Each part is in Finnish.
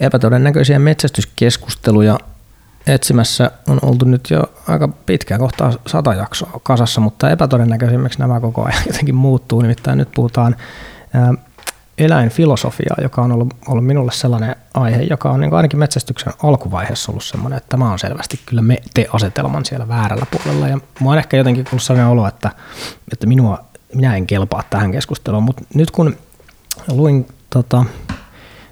epätodennäköisiä metsästyskeskusteluja etsimässä on oltu nyt jo aika pitkään, kohtaa sata jaksoa kasassa, mutta epätodennäköisimmäksi nämä koko ajan jotenkin muuttuu. Nimittäin nyt puhutaan eläinfilosofiaa, joka on ollut, ollut minulle sellainen aihe, joka on niin ainakin metsästyksen alkuvaiheessa ollut sellainen, että tämä on selvästi kyllä me te asetelman siellä väärällä puolella. Ja mua on ehkä jotenkin ollut sellainen olo, että, että minua, minä en kelpaa tähän keskusteluun, mutta nyt kun luin tota,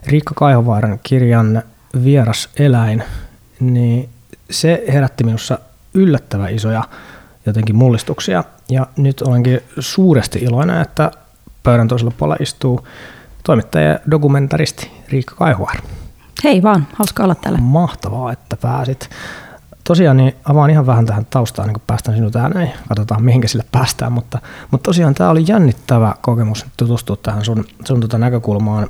Riikka Kaihovaaran kirjan Vieras eläin, niin se herätti minussa yllättävän isoja jotenkin mullistuksia. Ja nyt olenkin suuresti iloinen, että pöydän toisella puolella istuu toimittaja ja dokumentaristi Riikka Kaihuar. Hei vaan, hauska olla täällä. Mahtavaa, että pääsit. Tosiaan niin avaan ihan vähän tähän taustaan, niin kun päästään sinut ääneen. Katsotaan, mihinkä sille päästään. Mutta, mutta tosiaan tämä oli jännittävä kokemus tutustua tähän sun, sun tota näkökulmaan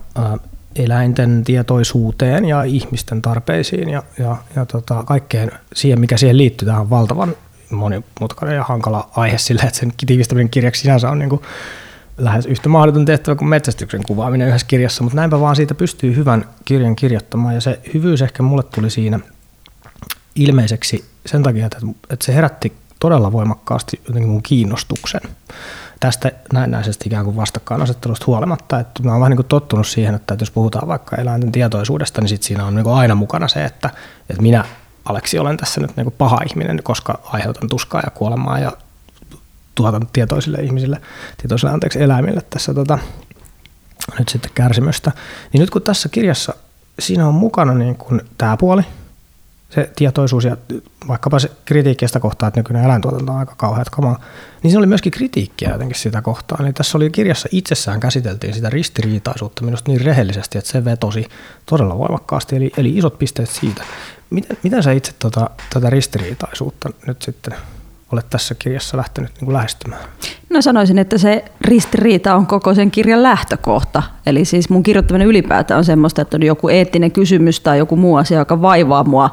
eläinten tietoisuuteen ja ihmisten tarpeisiin ja, ja, ja tota, kaikkeen siihen, mikä siihen liittyy. Tähän valtavan monimutkainen ja hankala aihe sillä, että sen tiivistäminen kirjaksi sinänsä on niin kuin lähes yhtä mahdoton tehtävä kuin metsästyksen kuvaaminen yhdessä kirjassa, mutta näinpä vaan siitä pystyy hyvän kirjan kirjoittamaan ja se hyvyys ehkä mulle tuli siinä ilmeiseksi sen takia, että, että se herätti todella voimakkaasti jotenkin mun kiinnostuksen tästä näennäisesti ikään kuin vastakkainasettelusta huolimatta. Että mä oon vähän niin kuin tottunut siihen, että jos puhutaan vaikka eläinten tietoisuudesta, niin sit siinä on niin kuin aina mukana se, että, että minä Aleksi olen tässä nyt niin kuin paha ihminen, koska aiheutan tuskaa ja kuolemaa ja tuotan tietoisille ihmisille, tietoisille anteeksi eläimille tässä tota, nyt sitten kärsimystä. Niin nyt kun tässä kirjassa siinä on mukana niin kuin tämä puoli, se tietoisuus ja vaikkapa se kritiikki sitä kohtaa, että nykyinen eläintuotanto on aika kauheat kamaa, niin siinä oli myöskin kritiikkiä jotenkin sitä kohtaa. Eli tässä oli kirjassa itsessään käsiteltiin sitä ristiriitaisuutta minusta niin rehellisesti, että se vetosi todella voimakkaasti, eli, eli isot pisteet siitä. Miten, miten sä itse tota, tätä ristiriitaisuutta nyt sitten olet tässä kirjassa lähtenyt niin kuin lähestymään? No sanoisin, että se ristiriita on koko sen kirjan lähtökohta. Eli siis mun kirjoittaminen ylipäätään on semmoista, että on joku eettinen kysymys tai joku muu asia, joka vaivaa mua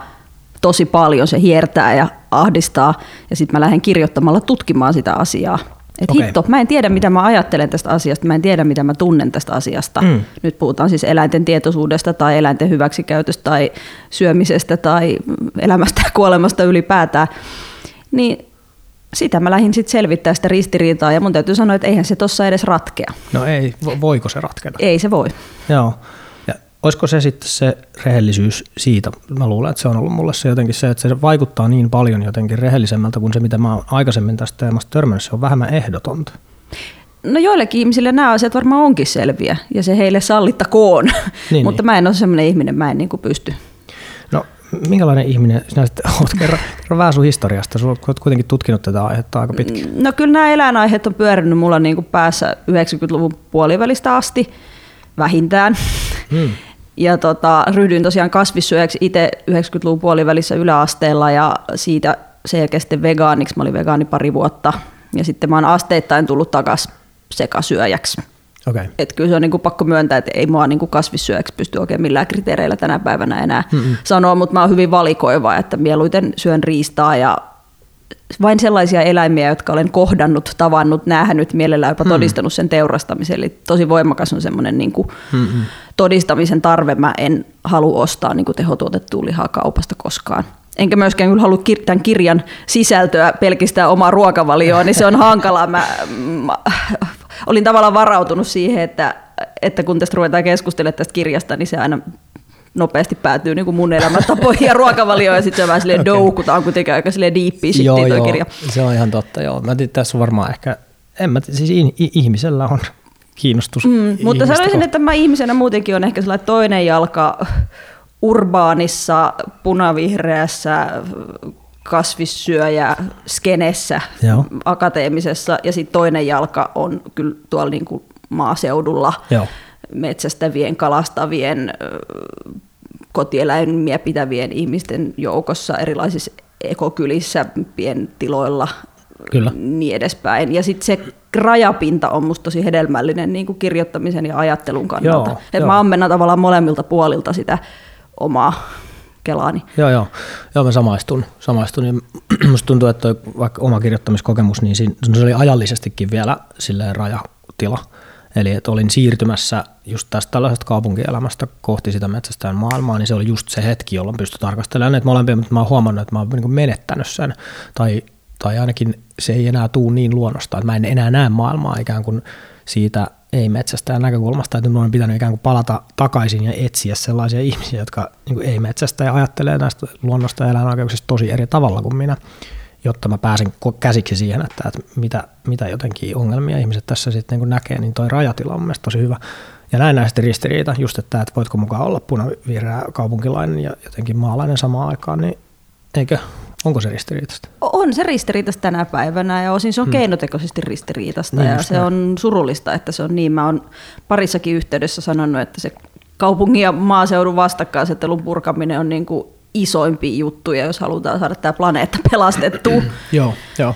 tosi paljon, se hiertää ja ahdistaa. Ja sitten mä lähden kirjoittamalla tutkimaan sitä asiaa. Et okay. hitto, mä en tiedä mitä mä ajattelen tästä asiasta, mä en tiedä mitä mä tunnen tästä asiasta. Mm. Nyt puhutaan siis eläinten tietoisuudesta tai eläinten hyväksikäytöstä tai syömisestä tai elämästä ja kuolemasta ylipäätään. Niin sitä mä lähdin sitten selvittää sitä ristiriitaa ja mun täytyy sanoa, että eihän se tuossa edes ratkea. No ei, voiko se ratketa? Ei se voi. Joo. Olisiko se sitten se rehellisyys siitä? Mä luulen, että se on ollut mulle se jotenkin se, että se vaikuttaa niin paljon jotenkin rehellisemmältä kuin se, mitä mä oon aikaisemmin tästä teemasta törmännyt. Se on vähemmän ehdotonta. No joillekin ihmisille nämä asiat varmaan onkin selviä ja se heille sallittakoon, niin, mutta niin. mä en ole sellainen ihminen, mä en niin pysty minkälainen ihminen sinä sitten olet? Kerro, kerro vähän sun historiasta. Sinä olet kuitenkin tutkinut tätä aihetta aika pitkään. No kyllä nämä eläinaiheet on pyörinyt mulla niin kuin päässä 90-luvun puolivälistä asti vähintään. Hmm. Ja tota, ryhdyin tosiaan kasvissyöjäksi itse 90-luvun puolivälissä yläasteella ja siitä sen jälkeen sitten vegaaniksi. Mä olin vegaani pari vuotta ja sitten mä oon asteittain tullut takaisin sekasyöjäksi. Okay. Et kyllä se on niin kuin pakko myöntää, että ei mua niin kuin kasvissyöjäksi pysty oikein millään kriteereillä tänä päivänä enää Mm-mm. sanoa, mutta mä oon hyvin valikoiva, että mieluiten syön riistaa ja vain sellaisia eläimiä, jotka olen kohdannut, tavannut, nähnyt, mielellään jopa mm. todistanut sen teurastamisen. Eli tosi voimakas on semmoinen niin kuin todistamisen tarve. Mä en halua ostaa niin kuin tehotuotettua lihaa kaupasta koskaan. Enkä myöskään kyllä halua tämän kirjan sisältöä pelkistää omaa ruokavalioon, niin se on hankalaa. Mä, mä olin tavallaan varautunut siihen, että, että kun tästä ruvetaan keskustelemaan tästä kirjasta, niin se aina nopeasti päätyy niin kuin mun elämäntapoihin ja ruokavalioon, ja sitten se vähän silleen okay. doukutaan kuitenkin aika silleen diippiä joo, toi joo, kirja. se on ihan totta, joo. Mä tiedän, tässä on varmaan ehkä, en mä tiedä, siis ihmisellä on kiinnostus. Mm, mutta sanoisin, kohta. että mä ihmisenä muutenkin on ehkä sellainen toinen jalka urbaanissa, punavihreässä, kasvissyöjä skenessä Joo. akateemisessa ja sitten toinen jalka on kyllä tuolla niin kuin maaseudulla Joo. Metsästävien, kalastavien, kotieläimiä pitävien ihmisten joukossa erilaisissa ekokylissä, pientiloilla, Kyllä. niin edespäin. Ja sitten se rajapinta on musta tosi hedelmällinen niin kuin kirjoittamisen ja ajattelun kannalta. Joo, Et mä ammennan tavallaan molemmilta puolilta sitä omaa kelaani. Joo, joo. Joo, mä samaistun. samaistun. Ja musta tuntuu, että toi, vaikka oma kirjoittamiskokemus, niin siinä, se oli ajallisestikin vielä silleen rajatila. Eli että olin siirtymässä just tästä tällaisesta kaupunkielämästä kohti sitä metsästäjän maailmaa, niin se oli just se hetki, jolloin pystyi tarkastelemaan näitä molempia, mutta mä oon huomannut, että mä oon niin menettänyt sen, tai, tai ainakin se ei enää tuu niin luonnosta, että mä en enää näe maailmaa ikään kuin siitä ei metsästä näkökulmasta, että minun on pitänyt ikään kuin palata takaisin ja etsiä sellaisia ihmisiä, jotka niin ei metsästä ja ajattelee näistä luonnosta ja eläinoikeuksista tosi eri tavalla kuin minä, jotta mä pääsen käsiksi siihen, että, että mitä, mitä jotenkin ongelmia ihmiset tässä sitten niin näkee, niin toi rajatila on mielestäni tosi hyvä. Ja näin näistä ristiriita, just että, että voitko mukaan olla punavihreä kaupunkilainen ja jotenkin maalainen samaan aikaan, niin eikö Onko se ristiriitasta? On se ristiriitasta tänä päivänä ja osin se on hmm. keinotekoisesti ristiriitasta niin, ja se näin. on surullista, että se on niin. Mä oon parissakin yhteydessä sanonut, että se kaupungin ja maaseudun vastakkainasettelun purkaminen on niin kuin isoimpia juttuja, jos halutaan saada tämä planeetta pelastettua. joo, joo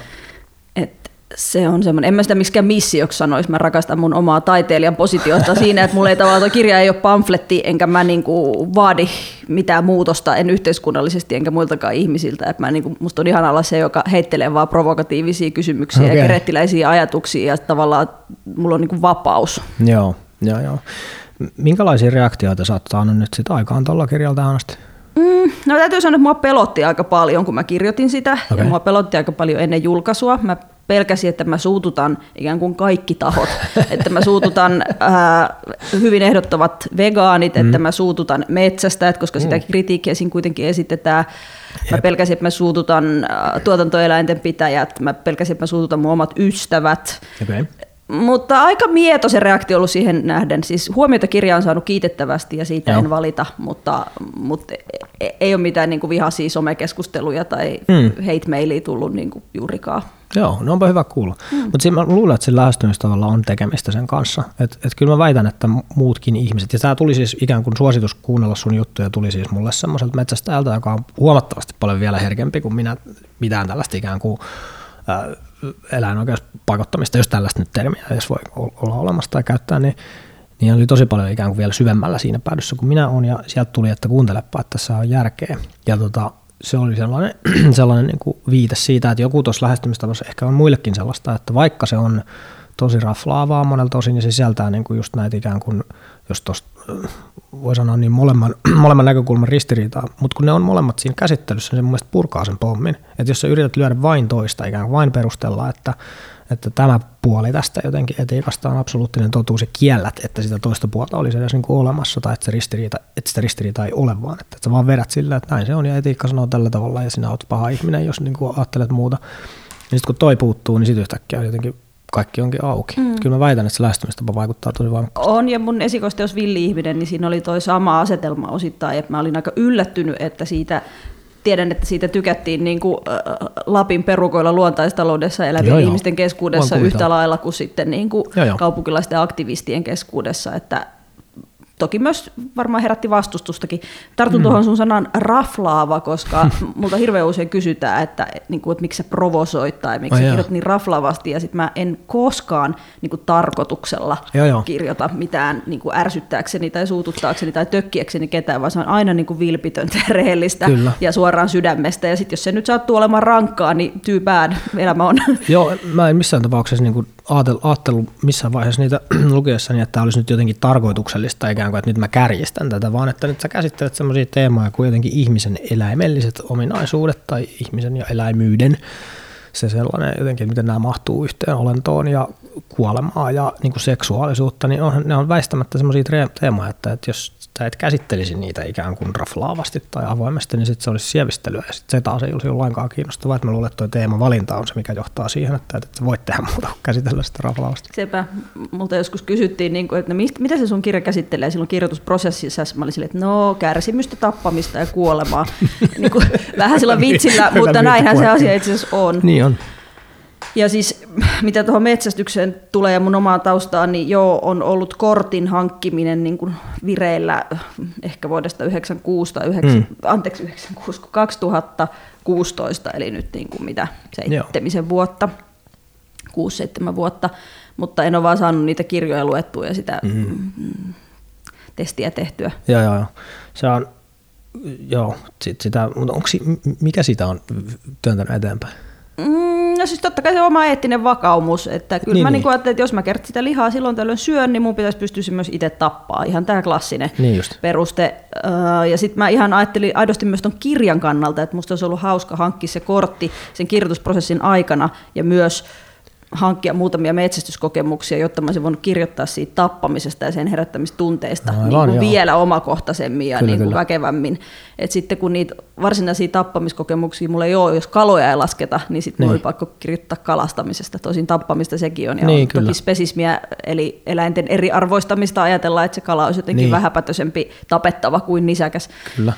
se on semmoinen, en mä sitä miksikään missioksi sanoisi, mä rakastan mun omaa taiteilijan positiota siinä, että mulla ei tavallaan tuo kirja ei ole pamfletti, enkä mä niinku vaadi mitään muutosta, en yhteiskunnallisesti enkä muiltakaan ihmisiltä, että mä niinku, musta on ihan alla se, joka heittelee vaan provokatiivisia kysymyksiä okay. ja kerettiläisiä ajatuksia ja tavallaan mulla on niinku vapaus. Joo, joo, joo. Minkälaisia reaktioita sä oot saanut nyt sitä aikaan tuolla kirjalla tähän asti? Mm, no täytyy sanoa, että mua pelotti aika paljon, kun mä kirjoitin sitä. Okay. Ja mua pelotti aika paljon ennen julkaisua. Mä pelkäsin, että mä suututan ikään kuin kaikki tahot. että mä suututan ää, hyvin ehdottomat vegaanit, mm. että mä suututan metsästäjät, koska sitä mm. kritiikkiä siinä kuitenkin esitetään. Mä pelkäsin, että mä suututan tuotantoeläinten pitäjät, mä pelkäsin, että mä suututan mun omat ystävät. Okay. Mutta aika mieto se reaktio ollut siihen nähden. Siis huomiota kirja on saanut kiitettävästi ja siitä Joo. en valita, mutta, mutta e, ei ole mitään niin kuin vihaisia somekeskusteluja tai mm. hate-mailia tullut niin kuin juurikaan. Joo, no onpa hyvä kuulla. Mm. Mutta mä luulen, että sillä lähestymistavalla on tekemistä sen kanssa. Et, et kyllä mä väitän, että muutkin ihmiset, ja tämä tuli siis ikään kuin suositus kuunnella sun juttuja, tuli siis mulle semmoiselta metsästäjältä, joka on huomattavasti paljon vielä herkempi kuin minä mitään tällaista ikään kuin äh, eläinoikeuspakottamista, jos tällaista nyt termiä edes voi olla olemassa tai käyttää, niin, niin oli tosi paljon ikään kuin vielä syvemmällä siinä päädyssä kuin minä olen, ja sieltä tuli, että kuuntelepa, että tässä on järkeä. Ja tota, se oli sellainen, sellainen niin kuin viite siitä, että joku tuossa lähestymistavassa ehkä on muillekin sellaista, että vaikka se on tosi raflaavaa monelta osin, niin se sisältää niin kuin just näitä ikään kuin, jos tuosta voi sanoa niin molemman, molemman näkökulman ristiriitaa, mutta kun ne on molemmat siinä käsittelyssä, niin se mun mielestä purkaa sen pommin. Että jos sä yrität lyödä vain toista, ikään kuin vain perustella, että, että tämä puoli tästä jotenkin etiikasta on absoluuttinen totuus ja kiellät, että sitä toista puolta olisi edes niin kuin olemassa tai että, se ristiriita, että sitä ristiriitaa ei ole vaan, että, sä vaan vedät sillä, että näin se on ja etiikka sanoo tällä tavalla ja sinä olet paha ihminen, jos niin kuin ajattelet muuta. Ja sitten kun toi puuttuu, niin sitten yhtäkkiä jotenkin kaikki onkin auki. Mm. Kyllä mä väitän, että se lähestymistapa vaikuttaa tosi voimakkaasti. On, ja mun esikoisteos Villi-ihminen, niin siinä oli toi sama asetelma osittain, että mä olin aika yllättynyt, että siitä tiedän, että siitä tykättiin niin kuin, äh, Lapin perukoilla luontaistaloudessa elävien joo, ihmisten keskuudessa yhtä lailla kuin sitten niin kuin joo, kaupunkilaisten aktivistien keskuudessa, että toki myös varmaan herätti vastustustakin. Tartun mm. tuohon sun sanan raflaava, koska multa hirveän usein kysytään, että, niin kuin, että miksi sä provosoit tai miksi oh, sä kirjoit niin raflaavasti, ja sitten mä en koskaan niin kuin, tarkoituksella joo, joo. kirjoita mitään niin kuin ärsyttääkseni tai suututtaakseni tai tökkiäkseni ketään, vaan se on aina niin kuin vilpitöntä ja rehellistä Kyllä. ja suoraan sydämestä, ja sitten jos se nyt sattuu olemaan rankkaa, niin tyy bad, elämä on. Joo, mä en missään tapauksessa niin kuin ajatellut missään vaiheessa niitä lukiessani, että tämä olisi nyt jotenkin tarkoituksellista ikään kuin, että nyt mä kärjistän tätä, vaan että nyt sä käsittelet sellaisia teemoja kuin jotenkin ihmisen eläimelliset ominaisuudet tai ihmisen ja eläimyyden. Se sellainen jotenkin, miten nämä mahtuu yhteen olentoon ja kuolemaa ja niin kuin seksuaalisuutta, niin on, ne on väistämättä sellaisia teemoja, että, että jos sä et käsittelisi niitä ikään kuin raflaavasti tai avoimesti, niin sitten se olisi sievistelyä ja sitten se taas ei olisi lainkaan kiinnostavaa. Että mä luulen, että tuo teemavalinta on se, mikä johtaa siihen, että et voit tehdä muuta kuin käsitellä sitä raflaavasti. Sepä. Multa joskus kysyttiin, niin kuin, että no mistä, mitä se sun kirja käsittelee silloin kirjoitusprosessissa. Mä olin silleen, että no kärsimystä, tappamista ja kuolemaa. niin kuin, vähän sillä vitsillä, mutta näinhän se asia itse asiassa on. Niin on. Ja siis mitä tuohon metsästykseen tulee ja mun omaan taustaan, niin joo, on ollut kortin hankkiminen niin kuin vireillä ehkä vuodesta 96 tai 9, mm. anteeksi, 96, 2016, eli nyt niin kuin mitä seitsemisen vuotta, 6-7 vuotta, mutta en ole vaan saanut niitä kirjoja luettua ja sitä mm-hmm. mm, testiä tehtyä. Joo, joo, joo. Se on, joo, sit sitä, mutta onko, mikä sitä on työntänyt eteenpäin? Mm, No siis totta kai se oma eettinen vakaumus, että kyllä Niin, mä niin. niin. Ajattelin, että jos mä kerran sitä lihaa silloin tällöin syön, niin mun pitäisi pystyä se myös itse tappaa. Ihan tämä klassinen Niin just. peruste. Öö, Ja sitten mä ihan ajattelin aidosti myös ton kirjan kannalta, että musta olisi ollut hauska hankkia se kortti sen kirjoitusprosessin aikana ja myös hankkia muutamia metsästyskokemuksia, jotta mä olisin voinut kirjoittaa siitä tappamisesta ja sen herättämistä tunteista Aivan, niin kuin joo. vielä omakohtaisemmin ja Kyllä, niin kuin kyllä. väkevämmin. Et sitten kun niitä varsinaisia tappamiskokemuksia mulla ei ole, jos kaloja ei lasketa, niin sitten Niin. oli pakko kirjoittaa kalastamisesta. Tosin tappamista sekin on. Ja Niin, on kyllä. toki spesismiä, eli eläinten eriarvoistamista ajatellaan, että se kala olisi jotenkin niin. vähäpätöisempi tapettava kuin nisäkäs. Kyllä.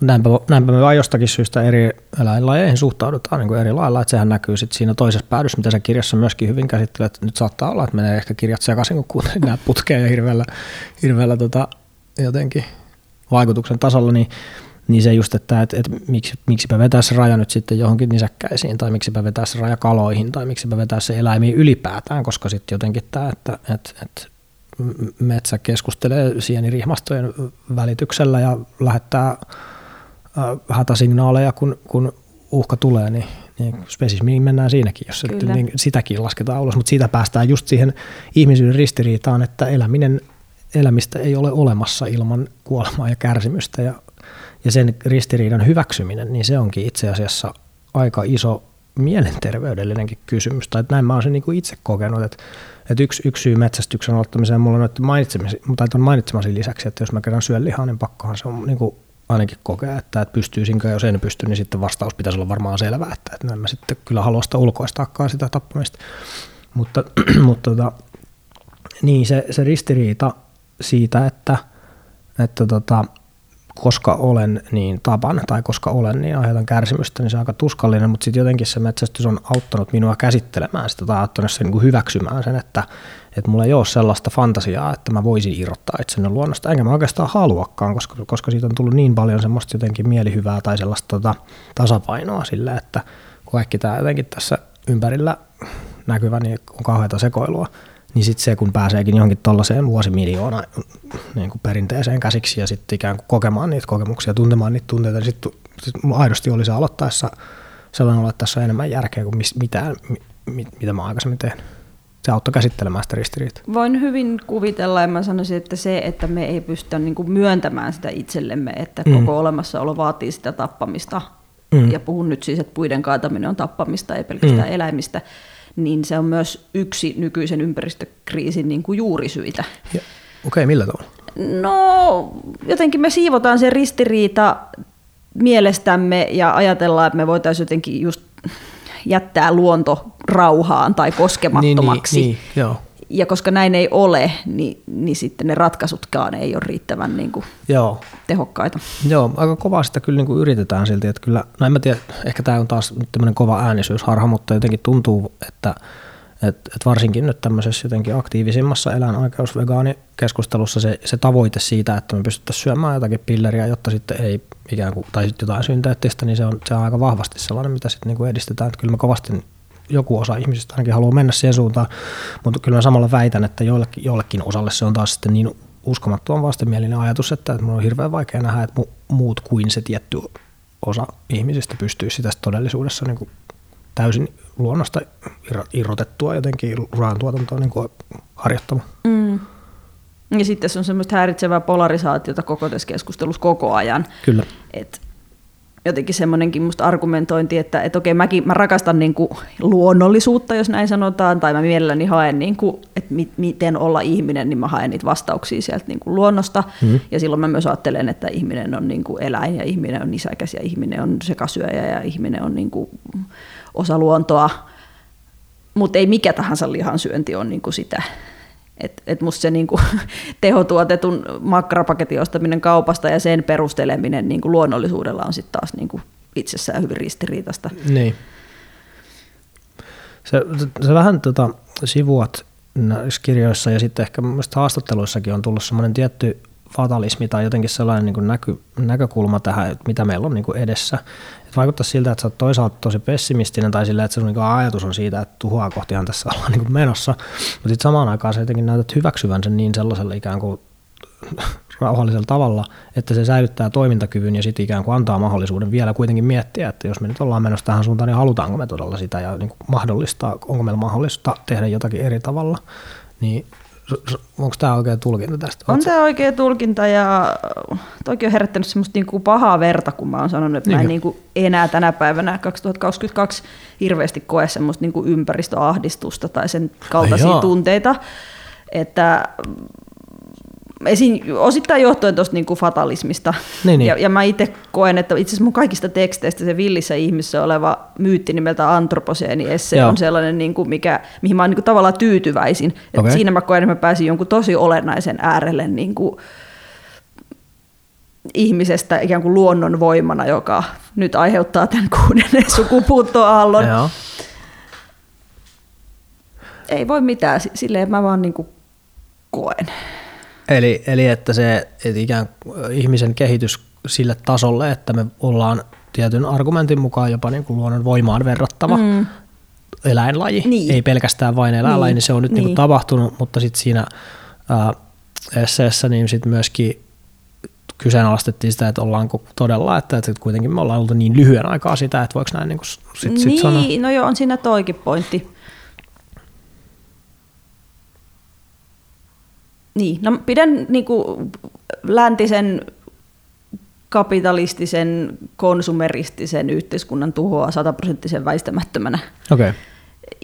Näinpä, näinpä me vaan jostakin syystä eri eläinlajeihin suhtaudutaan niin kuin eri lailla, että sehän näkyy sitten siinä toisessa päädyssä, mitä sä kirjassa myöskin hyvin käsittelet. Nyt saattaa olla, että menee ehkä kirjat sekaisin, kun kuuntelin nämä putkeen ja hirveällä, hirveällä tota, jotenkin vaikutuksen tasolla, niin, niin se just, että et, et, miksi, miksipä vetää se raja nyt sitten johonkin nisäkkäisiin, tai miksipä vetää se raja kaloihin, tai miksipä vetää se eläimiin ylipäätään, koska sitten jotenkin tämä, että et, et m- metsä keskustelee sienirihmastojen välityksellä ja lähettää äh, hätäsignaaleja, kun, kun uhka tulee, niin, niin spesismiin mennään siinäkin, jos se, Kyllä. niin sitäkin lasketaan ulos, mutta siitä päästään just siihen ihmisyyden ristiriitaan, että eläminen, elämistä ei ole olemassa ilman kuolemaa ja kärsimystä. Ja, ja sen ristiriidan hyväksyminen, niin se onkin itse asiassa aika iso mielenterveydellinenkin kysymys, tai että näin mä oon sen niin kuin itse kokenut, että, että yksi, yksi syy metsästyksen aloittamiseen mulla on noiden mainitsemisen, tai mainitsemasi lisäksi, että jos mä kerran syön lihaa, niin pakkohan se on niin kuin ainakin kokea, että, että pystyisinkö, jos en pysty, niin sitten vastaus pitäisi olla varmaan selvä, että, että en mä sitten kyllä halua sitä ulkoistaakaan sitä tappamista. Mutta, mutta tota, niin se, se ristiriita siitä, että, että tota, koska olen, niin tapan, tai koska olen, niin aiheutan kärsimystä, niin se on aika tuskallinen, mutta sitten jotenkin se metsästys on auttanut minua käsittelemään sitä, tai auttanut sen niin kuin hyväksymään sen, että, että mulla ei ole sellaista fantasiaa, että mä voisin irrottaa itseni luonnosta, enkä mä oikeastaan haluakaan, koska, koska siitä on tullut niin paljon semmoista jotenkin mielihyvää tai sellaista tota, tasapainoa sille, että kaikki tämä jotenkin tässä ympärillä näkyvä, niin on kauheata sekoilua, niin sitten se, kun pääseekin johonkin tuollaiseen vuosimiljoona niin kuin perinteeseen käsiksi ja sitten ikään kuin kokemaan niitä kokemuksia, tuntemaan niitä tunteita, niin sitten sit aidosti oli se aloittaessa sellainen olo, että tässä on enemmän järkeä kuin mis, mitään, mi, mi, mitä mä oon aikaisemmin tehnyt. Se auttoi käsittelemään sitä ristiriitaa. Voin hyvin kuvitella ja mä sanoisin, että se, että me ei pystytä niin kuin myöntämään sitä itsellemme, että Mm. koko olemassaolo vaatii sitä tappamista, Mm. ja puhun nyt siis, että puiden kaataminen on tappamista, ei pelkästään Mm. eläimistä, niin se on myös yksi nykyisen ympäristökriisin niin kuin juurisyitä. Okei, okay, millä tavalla? No, jotenkin me siivotaan se ristiriita mielestämme ja ajatellaan, että me voitaisiin jotenkin just jättää luonto rauhaan tai koskemattomaksi. Niin, niin, niin, joo. Ja koska näin ei ole, niin, niin sitten ne ratkaisutkaan ei ole riittävän niin kuin, Joo, tehokkaita. Joo, aika kovaa sitä kyllä niin kuin yritetään silti, että kyllä, no en mä tiedä, ehkä tämä on taas tämmöinen kova äänisyysharha, mutta jotenkin tuntuu, että, että, että varsinkin nyt tämmöisessä jotenkin aktiivisimmassa eläinoikeusvegaanikeskustelussa se, se tavoite siitä, että me pystyttäisiin syömään jotakin pilleriä, jotta sitten ei ikään kuin, tai sitten jotain synteettistä, niin se on, se on aika vahvasti sellainen, mitä sitten niin kuin edistetään, että kyllä me kovasti joku osa ihmisistä ainakin haluaa mennä siihen suuntaan, mutta kyllä mä samalla väitän, että jollekin, jollekin osalle se on taas sitten niin uskomattoman vastenmielinen ajatus, että, että mun on hirveän vaikea nähdä, että mu- muut kuin se tietty osa ihmisistä pystyy sitä todellisuudessa niin kuin täysin luonnosta irro- irrotettua jotenkin ruoan tuotantoa niin kuin harjoittamaan. Mm. Ja sitten se on semmoista häiritsevää polarisaatiota koko tässä keskustelussa koko ajan. Kyllä. Et jotenkin semmoinenkin musta argumentointi, että et okei, mäkin mä rakastan niinku luonnollisuutta, jos näin sanotaan, tai mä mielelläni haen, niinku, että mi, miten olla ihminen, niin mä haen niitä vastauksia sieltä niinku luonnosta. Mhm. Ja silloin mä myös ajattelen, että ihminen on niinku eläin ja ihminen on nisäkäs ja ihminen on sekasyöjä ja ihminen on niinku osa luontoa. Mutta ei mikä tahansa lihansyönti on niinku sitä. Et, et musta se niinku tehotuotetun makkarapaketin ostaminen kaupasta ja sen perusteleminen niinku luonnollisuudella on sitten taas niinku itsessään hyvin ristiriitasta. Niin. Se, se vähän tota, sivuat näissä kirjoissa ja sitten ehkä haastatteluissakin on tullut semmoinen tietty fatalismi tai jotenkin sellainen niin kuin näky, näkökulma tähän, että mitä meillä on niin kuin edessä. Et vaikuttaa siltä, että sä oot toisaalta tosi pessimistinen tai silleen, että se sun niin ajatus on siitä, että tuhoa kohtihan tässä ollaan niin kuin menossa, mutta sitten samaan aikaan sä jotenkin näytät hyväksyvän sen niin sellaisella ikään kuin rauhallisella tavalla, että se säilyttää toimintakyvyn ja sitten ikään kuin antaa mahdollisuuden vielä kuitenkin miettiä, että jos me nyt ollaan menossa tähän suuntaan, niin halutaanko me todella sitä ja niin kuin mahdollistaa, onko meillä mahdollista tehdä jotakin eri tavalla, niin onko tämä oikea tulkinta tästä? On tämä oikea tulkinta ja toki on herättänyt semmoista niinku pahaa verta, kun mä oon sanonut, että niin mä en niinku enää tänä päivänä 2022 hirveästi koe semmoista niinku ympäristöahdistusta tai sen kaltaisia Ai tunteita, että Esim, osittain johtuen tuosta niinku fatalismista. Niin, niin. Ja, ja mä itse koen, että itse asiassa mun kaikista teksteistä se villissä ihmisessä oleva myytti nimeltä antroposeeni esse on sellainen, niinku, mikä, mihin mä oon niinku tavallaan tyytyväisin. Okay. siinä mä koen, että mä pääsin jonkun tosi olennaisen äärelle niinku, ihmisestä ikään kuin luonnon voimana, joka nyt aiheuttaa tämän kuudennen sukupuuttoaallon. Ei voi mitään, silleen mä vaan niinku koen. Eli, eli että se että ikään ihmisen kehitys sille tasolle, että me ollaan tietyn argumentin mukaan jopa niin kuin luonnon voimaan verrattava mm. eläinlaji, niin. ei pelkästään vain eläinlaji, niin, niin se on nyt niin. Niin kuin tapahtunut, mutta sitten siinä ää, esseessä niin sit myöskin kyseenalaistettiin sitä, että ollaanko todella, että, että kuitenkin me ollaan oltu niin lyhyen aikaa sitä, että voiko näin niin kuin sit, niin, sit sanoa? no joo, on siinä toikin pointti. Niin, no pidän niin kuin, läntisen kapitalistisen, konsumeristisen yhteiskunnan tuhoa sataprosenttisen väistämättömänä. Okay.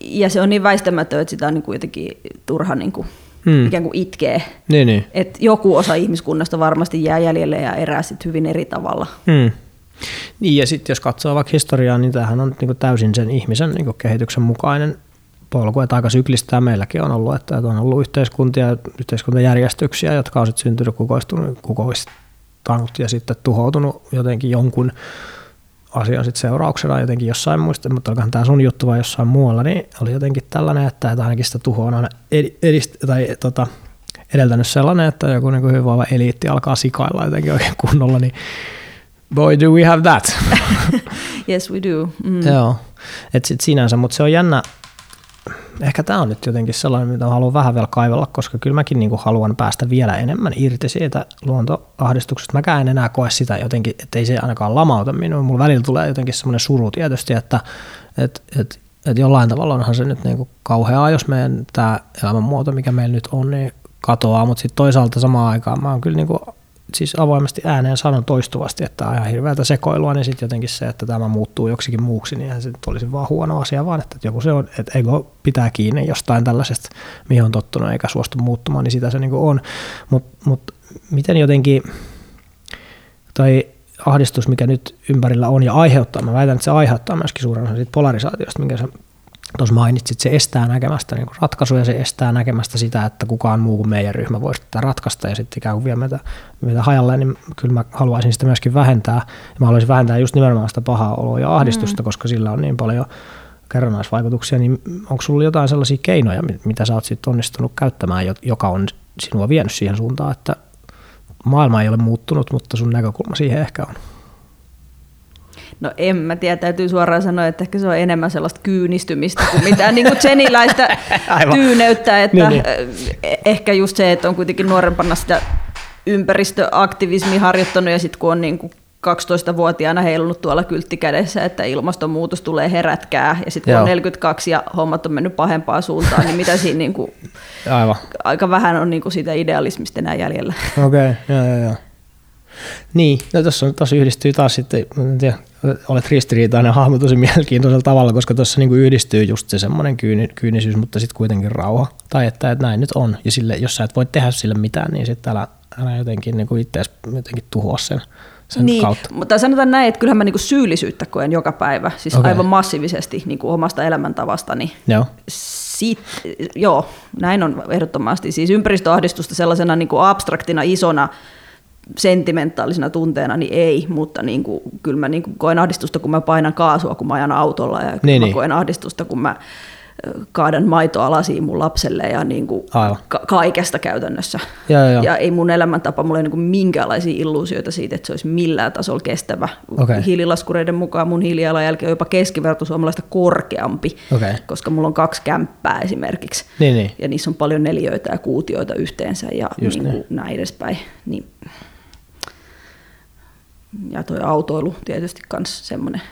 Ja se on niin väistämätön, että sitä on niin kuin jotenkin turha niin kuin, hmm. ikään kuin itkee. Niin, niin. Et joku osa ihmiskunnasta varmasti jää jäljelle ja erää sit hyvin eri tavalla. Hmm. Niin ja sitten jos katsoo vaikka historiaa, niin tämähän on niin täysin sen ihmisen niin kehityksen mukainen polku, että aika syklistä meilläkin on ollut, että on ollut yhteiskuntia, yhteiskuntajärjestyksiä, jotka on sitten syntynyt kukoistunut, kukoistanut ja sitten tuhoutunut jotenkin jonkun asian sitten seurauksena jotenkin jossain muista, mutta olikohan tämä sun juttu vai jossain muualla, niin oli jotenkin tällainen, että, että ainakin sitä tuhoa on aina edist, tai, tota, edeltänyt sellainen, että joku niin kuin hyvinvoiva eliitti alkaa sikailla jotenkin oikein kunnolla, niin boy do we have that. yes we do. Mm. Joo, että sitten sinänsä, mutta se on jännä, ehkä tämä on nyt jotenkin sellainen, mitä haluan vähän vielä kaivella, koska kyllä mäkin niin kuin haluan päästä vielä enemmän irti siitä luontoahdistuksesta. Mäkään en enää koe sitä jotenkin, että ei se ainakaan lamauta minua. Mulla välillä tulee jotenkin semmoinen suru tietysti, että et, et, et jollain tavalla onhan se nyt niin kuin kauheaa, jos meidän tämä elämänmuoto, mikä meillä nyt on, niin katoaa, mutta sitten toisaalta samaan aikaan mä oon kyllä niin kuin siis avoimesti ääneen sanon toistuvasti, että on ihan hirveätä sekoilua, niin sitten jotenkin se, että tämä muuttuu joksikin muuksi, niin se olisi vaan huono asia, vaan että joku se on, että ego pitää kiinni jostain tällaisesta, mihin on tottunut eikä suostu muuttumaan, niin sitä se niin on. Mutta mut miten jotenkin, tai ahdistus, mikä nyt ympärillä on ja aiheuttaa, mä väitän, että se aiheuttaa myöskin suuren osan siitä polarisaatiosta, minkä sä tuossa mainitsit, se estää näkemästä niin ratkaisuja, se estää näkemästä sitä, että kukaan muu kuin meidän ryhmä voisi tätä ratkaista ja sitten ikään kuin vie meitä, meitä hajalle, niin kyllä mä haluaisin sitä myöskin vähentää. Ja mä haluaisin vähentää just nimenomaan sitä pahaa oloa ja ahdistusta, mm. koska sillä on niin paljon kerrannaisvaikutuksia, niin onko sulla jotain sellaisia keinoja, mitä sä oot sitten onnistunut käyttämään, joka on sinua vienyt siihen suuntaan, että maailma ei ole muuttunut, mutta sun näkökulma siihen ehkä on? No en mä tiedä, täytyy suoraan sanoa, että ehkä se on enemmän sellaista kyynistymistä kuin mitään niin tseniläistä tyyneyttä, että niin, niin. Eh, ehkä just se, että on kuitenkin nuorempana sitä ympäristöaktivismi harjoittanut ja sitten kun on niin kuin 12-vuotiaana heilunut tuolla kyltti kädessä, että ilmastonmuutos tulee herätkää, ja sitten kun on 42 ja hommat on mennyt pahempaan suuntaan, niin mitä siinä niin kuin, Aivan. aika vähän on niin kuin siitä idealismista enää jäljellä. Okei, okay. joo, joo, joo. Niin, no tuossa, tuossa yhdistyy taas sitten, en tiedä, olet ristiriitainen hahmo tosi mielenkiintoisella tavalla, koska tuossa niin yhdistyy just se semmoinen kyyni, kyynisyys, mutta sitten kuitenkin rauha. Tai että, että näin nyt on, ja sille, jos sä et voi tehdä sille mitään, niin sitten älä, älä jotenkin niin itse jotenkin tuhoa sen, sen niin, kautta. mutta sanotaan näin, että kyllähän mä niin syyllisyyttä koen joka päivä, siis okay. aivan massiivisesti niin omasta elämäntavastani. Joo. Siit, joo, näin on ehdottomasti. Siis ympäristöahdistusta sellaisena niin abstraktina isona sentimentaalisena tunteena, niin ei, mutta niin kuin, kyllä mä niin kuin koen ahdistusta, kun mä painan kaasua, kun mä ajan autolla, ja niin, mä niin. koen ahdistusta, kun mä kaadan maitoalasiin mun lapselle ja niin kuin ka- kaikesta käytännössä. Ja, ja, ja. ja ei mun elämäntapa, mulla ei niin minkäänlaisia illuusioita siitä, että se olisi millään tasolla kestävä. Okay. Hiililaskureiden mukaan mun hiilijalanjälki on jopa keskiverto suomalaista korkeampi, okay. koska mulla on kaksi kämppää esimerkiksi. Niin, niin. Ja niissä on paljon neliöitä ja kuutioita yhteensä ja niin kuin näin edespäin. Niin. Ja tuo autoilu tietysti myös semmoinen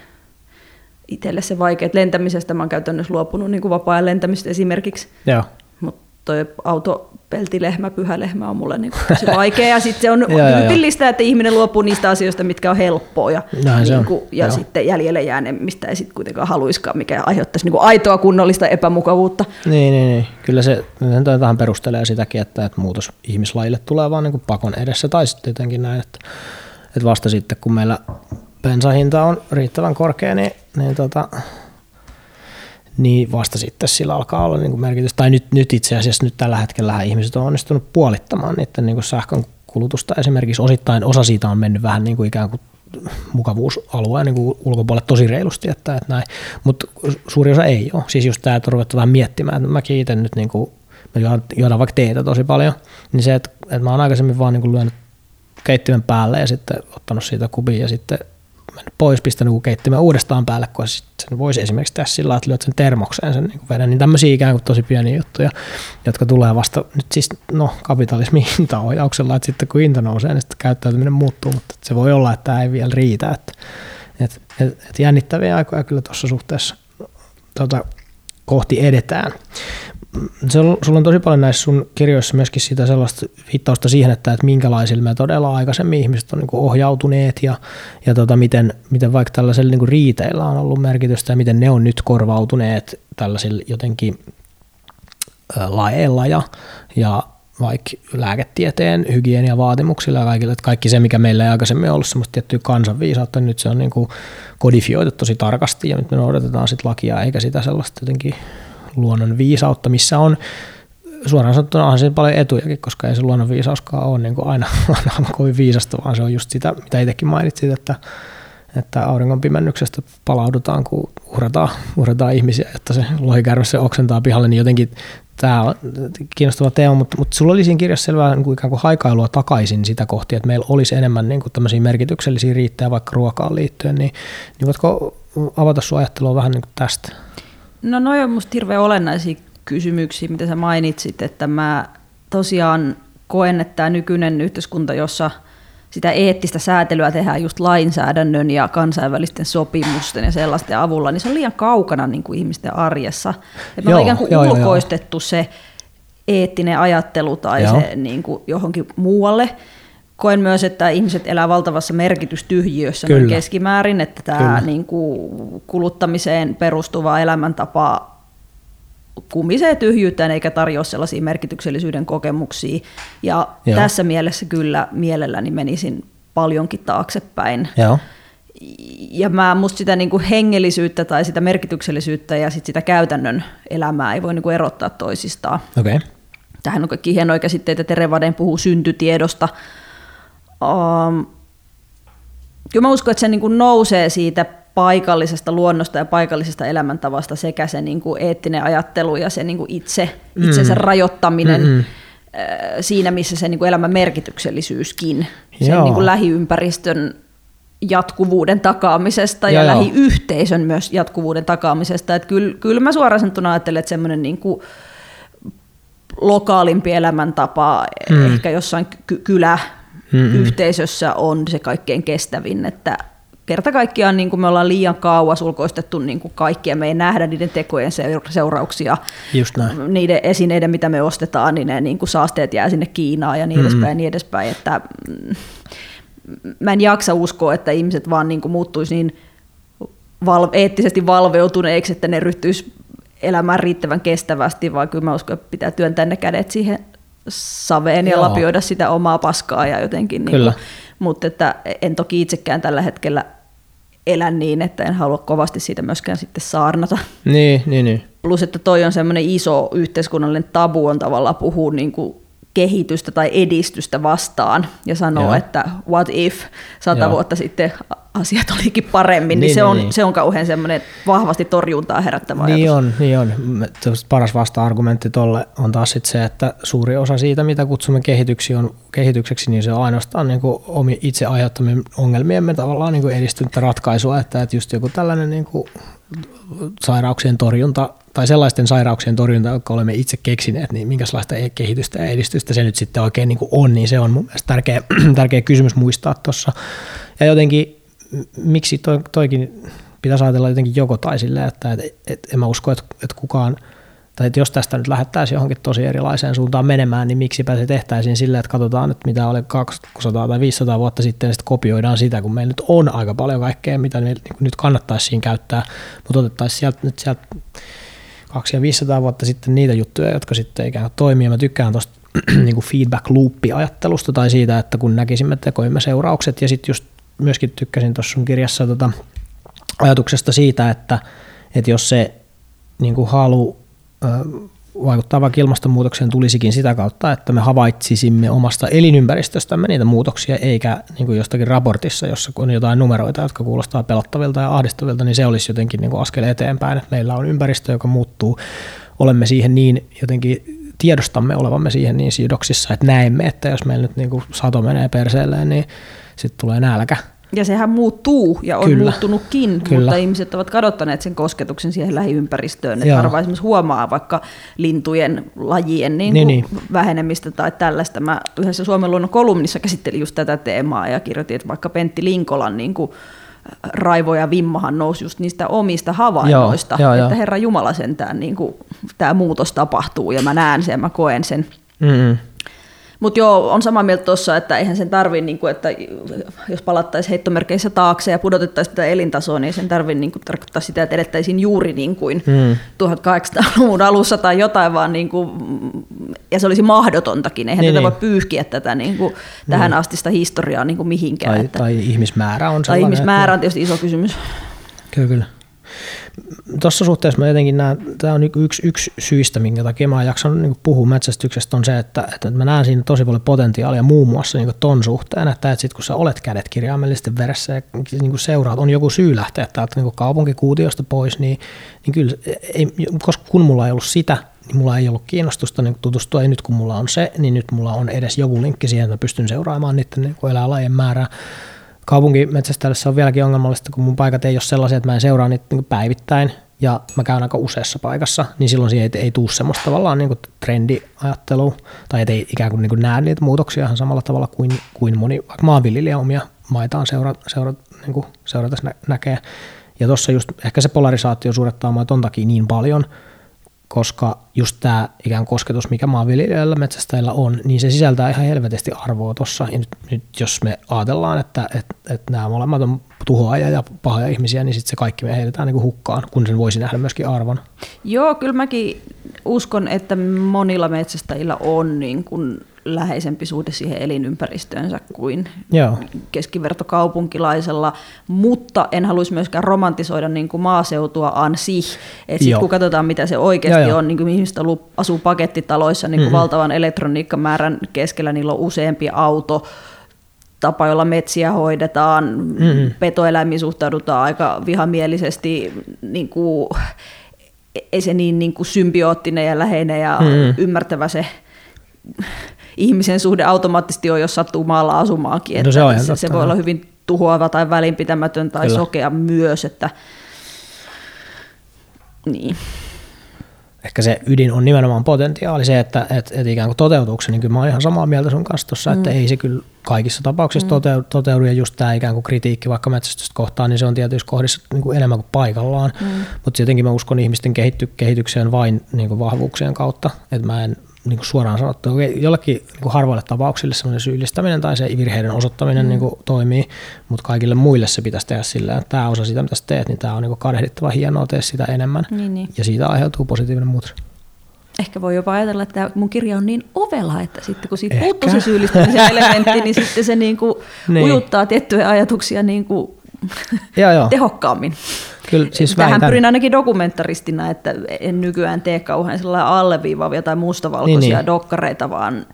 itselle se vaikea, että lentämisestä mä oon käytännössä luopunut niin kuin vapaa-ajan lentämistä esimerkiksi. Joo. Mutta toi auto, peltilehmä, pyhä lehmä on mulle niin tosi vaikea. Ja sitten se on tyypillistä, että ihminen luopuu niistä asioista, mitkä on helppoa. Ja, niin kuin, ja Joo. sitten jäljelle jää ne, mistä ei sitten kuitenkaan haluiskaan, mikä aiheuttaisi niin kuin aitoa kunnollista epämukavuutta. Niin, niin, niin. kyllä se vähän perustelee sitäkin, että, että muutos ihmislajille tulee vaan niin kuin pakon edessä. Tai sitten jotenkin näin, että, että vasta sitten kun meillä bensahinta on riittävän korkea, niin, niin, tota, niin vasta sitten sillä alkaa olla niin kuin merkitys. Tai nyt, nyt itse asiassa nyt tällä hetkellä ihmiset on onnistunut puolittamaan niiden niin kuin sähkön kulutusta. Esimerkiksi osittain osa siitä on mennyt vähän niin kuin ikään kuin mukavuusalueen niin kuin ulkopuolelle tosi reilusti, että, että näin. Mutta suuri osa ei ole. Siis just tämä, että on vähän miettimään, että mäkin itse nyt niin kuin, mä juodaan vaikka teetä tosi paljon, niin se, että, että mä oon aikaisemmin vaan niin kuin lyönyt keittimen päälle ja sitten ottanut siitä kubin ja sitten mennyt pois, pistänyt keittimen uudestaan päälle, kun sen voisi esimerkiksi tehdä sillä että lyöt sen termokseen sen niin veden, niin tämmöisiä ikään kuin tosi pieniä juttuja, jotka tulee vasta nyt siis no, kapitalismin hintaohjauksella, että sitten kun hinta nousee, niin sitten käyttäytyminen muuttuu, mutta se voi olla, että tämä ei vielä riitä, että, että, että, että jännittäviä aikoja kyllä tuossa suhteessa tota, kohti edetään se on, sulla on tosi paljon näissä sun kirjoissa myöskin sitä sellaista viittausta siihen, että, että minkälaisilla me todella aikaisemmin ihmiset on niin ohjautuneet ja, ja tota, miten, miten vaikka tällaisella niin riiteillä on ollut merkitystä ja miten ne on nyt korvautuneet tällaisilla jotenkin laeilla ja, ja vaikka lääketieteen hygieniavaatimuksilla ja kaikilla, että kaikki se, mikä meillä ei aikaisemmin ollut semmoista tiettyä kansanviisautta, niin nyt se on niin kodifioitu tosi tarkasti ja nyt me noudatetaan sitten lakia eikä sitä sellaista jotenkin luonnon viisautta, missä on suoraan sanottuna onhan siinä paljon etujakin, koska ei se luonnon viisauskaan ole niin kuin aina, aina kovin viisasta, vaan se on just sitä, mitä itsekin mainitsit, että, että auringon pimennyksestä palaudutaan, kun uhrataan, uhrataan ihmisiä, että se lohikärme se oksentaa pihalle, niin jotenkin tämä on kiinnostava teema, mutta, mutta sulla oli siinä kirjassa selvää niin kuin ikään kuin haikailua takaisin sitä kohti, että meillä olisi enemmän niin kuin tämmöisiä merkityksellisiä riittää vaikka ruokaan liittyen, niin, niin voitko avata sun ajattelua vähän niin kuin tästä? No noin on musta hirveän olennaisia kysymyksiä, mitä sä mainitsit, että mä tosiaan koen, että tämä nykyinen yhteiskunta, jossa sitä eettistä säätelyä tehdään just lainsäädännön ja kansainvälisten sopimusten ja sellaisten avulla, niin se on liian kaukana niin kuin ihmisten arjessa. Että me on ikään kuin joo, ulkoistettu joo. se eettinen ajattelu tai joo. se niin kuin johonkin muualle koen myös, että ihmiset elää valtavassa merkitystyhjiössä Kyllä. keskimäärin, että tämä niin kuin kuluttamiseen perustuva elämäntapa kumisee tyhjyyttään eikä tarjoa sellaisia merkityksellisyyden kokemuksia. Ja Joo. tässä mielessä kyllä mielelläni menisin paljonkin taaksepäin. Joo. Ja mä musta sitä niin kuin hengellisyyttä tai sitä merkityksellisyyttä ja sit sitä käytännön elämää ei voi niin kuin erottaa toisistaan. Okay. Tähän on kaikki hienoja käsitteitä. Terevaden puhuu syntytiedosta, um, kyllä mä uskon, että se niin kuin nousee siitä paikallisesta luonnosta ja paikallisesta elämäntavasta sekä se niin kuin eettinen ajattelu ja se niin kuin itse, itsensä mm. rajoittaminen mm-hmm. siinä, missä se niin kuin elämän merkityksellisyyskin, sen niin kuin lähiympäristön jatkuvuuden takaamisesta ja, ja lähiyhteisön myös jatkuvuuden takaamisesta. Että kyllä, kyllä mä suoraan sanottuna ajattelen, että semmoinen niin kuin lokaalimpi elämäntapa, mm. ehkä jossain ky- kylä, mm-hmm. yhteisössä on se kaikkein kestävin, että kerta kaikkiaan niin kuin me ollaan liian kauas ulkoistettu niin kuin kaikkia, me ei nähdä niiden tekojen seurauksia, Just näin. niiden esineiden, mitä me ostetaan, niin ne niin kuin saasteet jää sinne Kiinaan ja niin mm-hmm. edespäin, niin edespäin, että mm, mä en jaksa uskoa, että ihmiset vaan niin kuin muuttuisi niin val- eettisesti valveutuneiksi, että ne ryhtyisi elämään riittävän kestävästi, vaan kyllä mä uskon, että pitää työntää ne kädet siihen saveen ja Joo. lapioida sitä omaa paskaa ja jotenkin. Niin kuin, mutta että en toki itsekään tällä hetkellä elä niin, että en halua kovasti siitä myöskään sitten saarnata. Niin, niin, niin. Plus, että toi on semmoinen iso yhteiskunnallinen tabu on tavallaan puhua niin kuin kehitystä tai edistystä vastaan ja sanoa, Joo. että what if sata Joo. vuotta sitten asiat olikin paremmin, niin, niin, se, niin, on, niin. se on kauhean semmoinen vahvasti torjuntaa herättävä Niin ajatus. on, niin on. Paras vasta-argumentti tolle on taas sit se, että suuri osa siitä, mitä kutsumme kehityksi on, kehitykseksi, niin se on ainoastaan niin kuin omi itse aiheuttamien ongelmiemme tavallaan niin kuin edistynyttä ratkaisua, että, että just joku tällainen niin kuin sairauksien torjunta tai sellaisten sairauksien torjunta, jotka olemme itse keksineet, niin minkälaista e- kehitystä ja edistystä se nyt sitten oikein niin kuin on, niin se on mun mielestä tärkeä, tärkeä kysymys muistaa tuossa. Ja jotenkin, miksi toi, toikin pitäisi ajatella jotenkin joko tai silleen, että et, et, en mä usko, että, että kukaan – tai että jos tästä nyt lähettäisiin johonkin tosi erilaiseen suuntaan menemään, niin miksipä se tehtäisiin silleen, että katsotaan, että mitä oli 200 tai 500 vuotta sitten, ja sitten kopioidaan sitä, kun meillä nyt on aika paljon kaikkea, mitä niin nyt kannattaisi siinä käyttää, mutta otettaisiin sieltä, nyt sieltä 200 ja 500 vuotta sitten niitä juttuja, jotka sitten ikään kuin toimii. Mä tykkään tuosta niin feedback loop-ajattelusta tai siitä, että kun näkisimme tekoimme seuraukset, ja sitten just myöskin tykkäsin tuossa sun kirjassa tota ajatuksesta siitä, että, että jos se niin kuin halu vaikuttaa vaikka ilmastonmuutokseen tulisikin sitä kautta, että me havaitsisimme omasta elinympäristöstämme niitä muutoksia, eikä niin kuin jostakin raportissa, jossa on jotain numeroita, jotka kuulostaa pelottavilta ja ahdistavilta, niin se olisi jotenkin niin kuin askel eteenpäin, että meillä on ympäristö, joka muuttuu, olemme siihen niin jotenkin tiedostamme olevamme siihen niin sidoksissa, että näemme, että jos meillä nyt niin kuin sato menee perseelleen, niin sitten tulee nälkä ja sehän muuttuu ja on Kyllä. muuttunutkin, Kyllä. mutta ihmiset ovat kadottaneet sen kosketuksen siihen lähiympäristöön. Että harva esimerkiksi huomaa vaikka lintujen lajien niin niin, niin. vähenemistä tai tällaista. Mä yhdessä Suomen luonnon kolumnissa käsittelin just tätä teemaa ja kirjoitin, että vaikka Pentti Linkolan niin kuin Raivo ja Vimmahan nousi just niistä omista havainnoista, joo, joo, että Herra Jumala sentään niin kuin, tämä muutos tapahtuu ja mä näen sen, mä koen sen. Mm-hmm. Mutta joo, on samaa mieltä tuossa, että eihän sen tarvi, niin kuin, että jos palattaisiin heittomerkeissä taakse ja pudotettaisiin tätä elintasoa, niin sen tarvi niin kuin, tarkoittaa sitä, että edettäisiin juuri niin kuin hmm. 1800-luvun alussa tai jotain, vaan niin kuin, ja se olisi mahdotontakin. Eihän niin, tätä niin. voi pyyhkiä tätä niin kuin, tähän niin. astista historiaa niin kuin mihinkään. Tai, että, tai ihmismäärä on Tai ihmismäärä on tietysti iso kysymys. Kyllä, kyllä tuossa suhteessa mä jotenkin näen, tämä on yksi, yksi syistä, minkä takia mä oon jaksanut niin puhua metsästyksestä, on se, että, että mä näen siinä tosi paljon potentiaalia muun muassa niin ton suhteen, että, että sit kun sä olet kädet kirjaimellisesti veressä ja niin seuraat, on joku syy lähteä täältä niin kaupunkikuutiosta pois, niin, niin kyllä, ei, koska kun mulla ei ollut sitä, niin mulla ei ollut kiinnostusta niin tutustua, ja nyt kun mulla on se, niin nyt mulla on edes joku linkki siihen, että mä pystyn seuraamaan niiden niin eläinlajien määrää kaupunkimetsästäjässä on vieläkin ongelmallista, kun mun paikat ei ole sellaisia, että mä en seuraa niitä niin päivittäin ja mä käyn aika useassa paikassa, niin silloin siihen ei, ei tule semmoista tavallaan niin trendiajattelua, tai ei ikään kuin, niin kuin näe niitä muutoksia ihan samalla tavalla kuin, kuin moni vaikka maanviljelijä omia maitaan seura, seura, niin kuin nä, näkee. Ja tuossa just ehkä se polarisaatio suurettaa mua ton takia niin paljon, koska just tämä ikään kosketus, mikä maanviljelijöillä metsästäjillä on, niin se sisältää ihan helvetisti arvoa tuossa. Ja nyt, nyt jos me ajatellaan, että, että, että nämä molemmat on tuhoaja ja pahoja ihmisiä, niin sitten se kaikki me heitetään niin kuin hukkaan, kun sen voisi nähdä myöskin arvon. Joo, kyllä mäkin uskon, että monilla metsästäjillä on niin kuin läheisempi suhde siihen elinympäristöönsä kuin Joo. keskivertokaupunkilaisella, mutta en haluaisi myöskään romantisoida niin kuin maaseutua ansi, että sit kun katsotaan mitä se oikeasti Joo, on, niin kuin ihmiset asuu pakettitaloissa niin kuin mm-hmm. valtavan elektroniikkamäärän keskellä, niillä on useampi auto, tapa, jolla metsiä hoidetaan, mm-hmm. petoeläimiin suhtaudutaan aika vihamielisesti, niin kuin, ei se niin, niin kuin symbioottinen ja läheinen ja mm-hmm. ymmärtävä se ihmisen suhde automaattisesti on, jos sattuu maalla asumaankin. Että no se, on se, se voi olla hyvin tuhoava tai välinpitämätön tai Kyllä. sokea myös. Että, niin. Ehkä se ydin on nimenomaan potentiaali se, että et, et ikään kuin toteutuuko se, niin kyllä mä olen ihan samaa mieltä sun kanssa tuossa, mm. että ei se kyllä kaikissa tapauksissa mm. toteudu, toteudu ja just tämä ikään kuin kritiikki vaikka metsästystä kohtaan, niin se on tietyissä kohdissa niin kuin enemmän kuin paikallaan, mm. mutta jotenkin mä uskon ihmisten kehitty, kehitykseen vain niin kuin vahvuuksien kautta, että mä en niin kuin suoraan sanottu, jollekin niin kuin harvoille tapauksille semmoinen syyllistäminen tai se virheiden osoittaminen mm. niin kuin toimii, mutta kaikille muille se pitäisi tehdä sillä, että tämä osa sitä, mitä sä teet, niin tämä on niin kuin kadehdittava hienoa, tee sitä enemmän. Niin, niin. Ja siitä aiheutuu positiivinen muutos. Ehkä voi jopa ajatella, että mun kirja on niin ovela, että sitten kun siitä puuttuu se syyllistämisen elementti, niin sitten se niin kuin niin. ujuttaa tiettyjä ajatuksia niin kuin joo, joo. tehokkaammin. Kyllä, siis Tähän vähintään. pyrin ainakin dokumentaristina, että en nykyään tee kauhean alleviivaavia tai mustavalkoisia niin, niin. dokkareita, vaan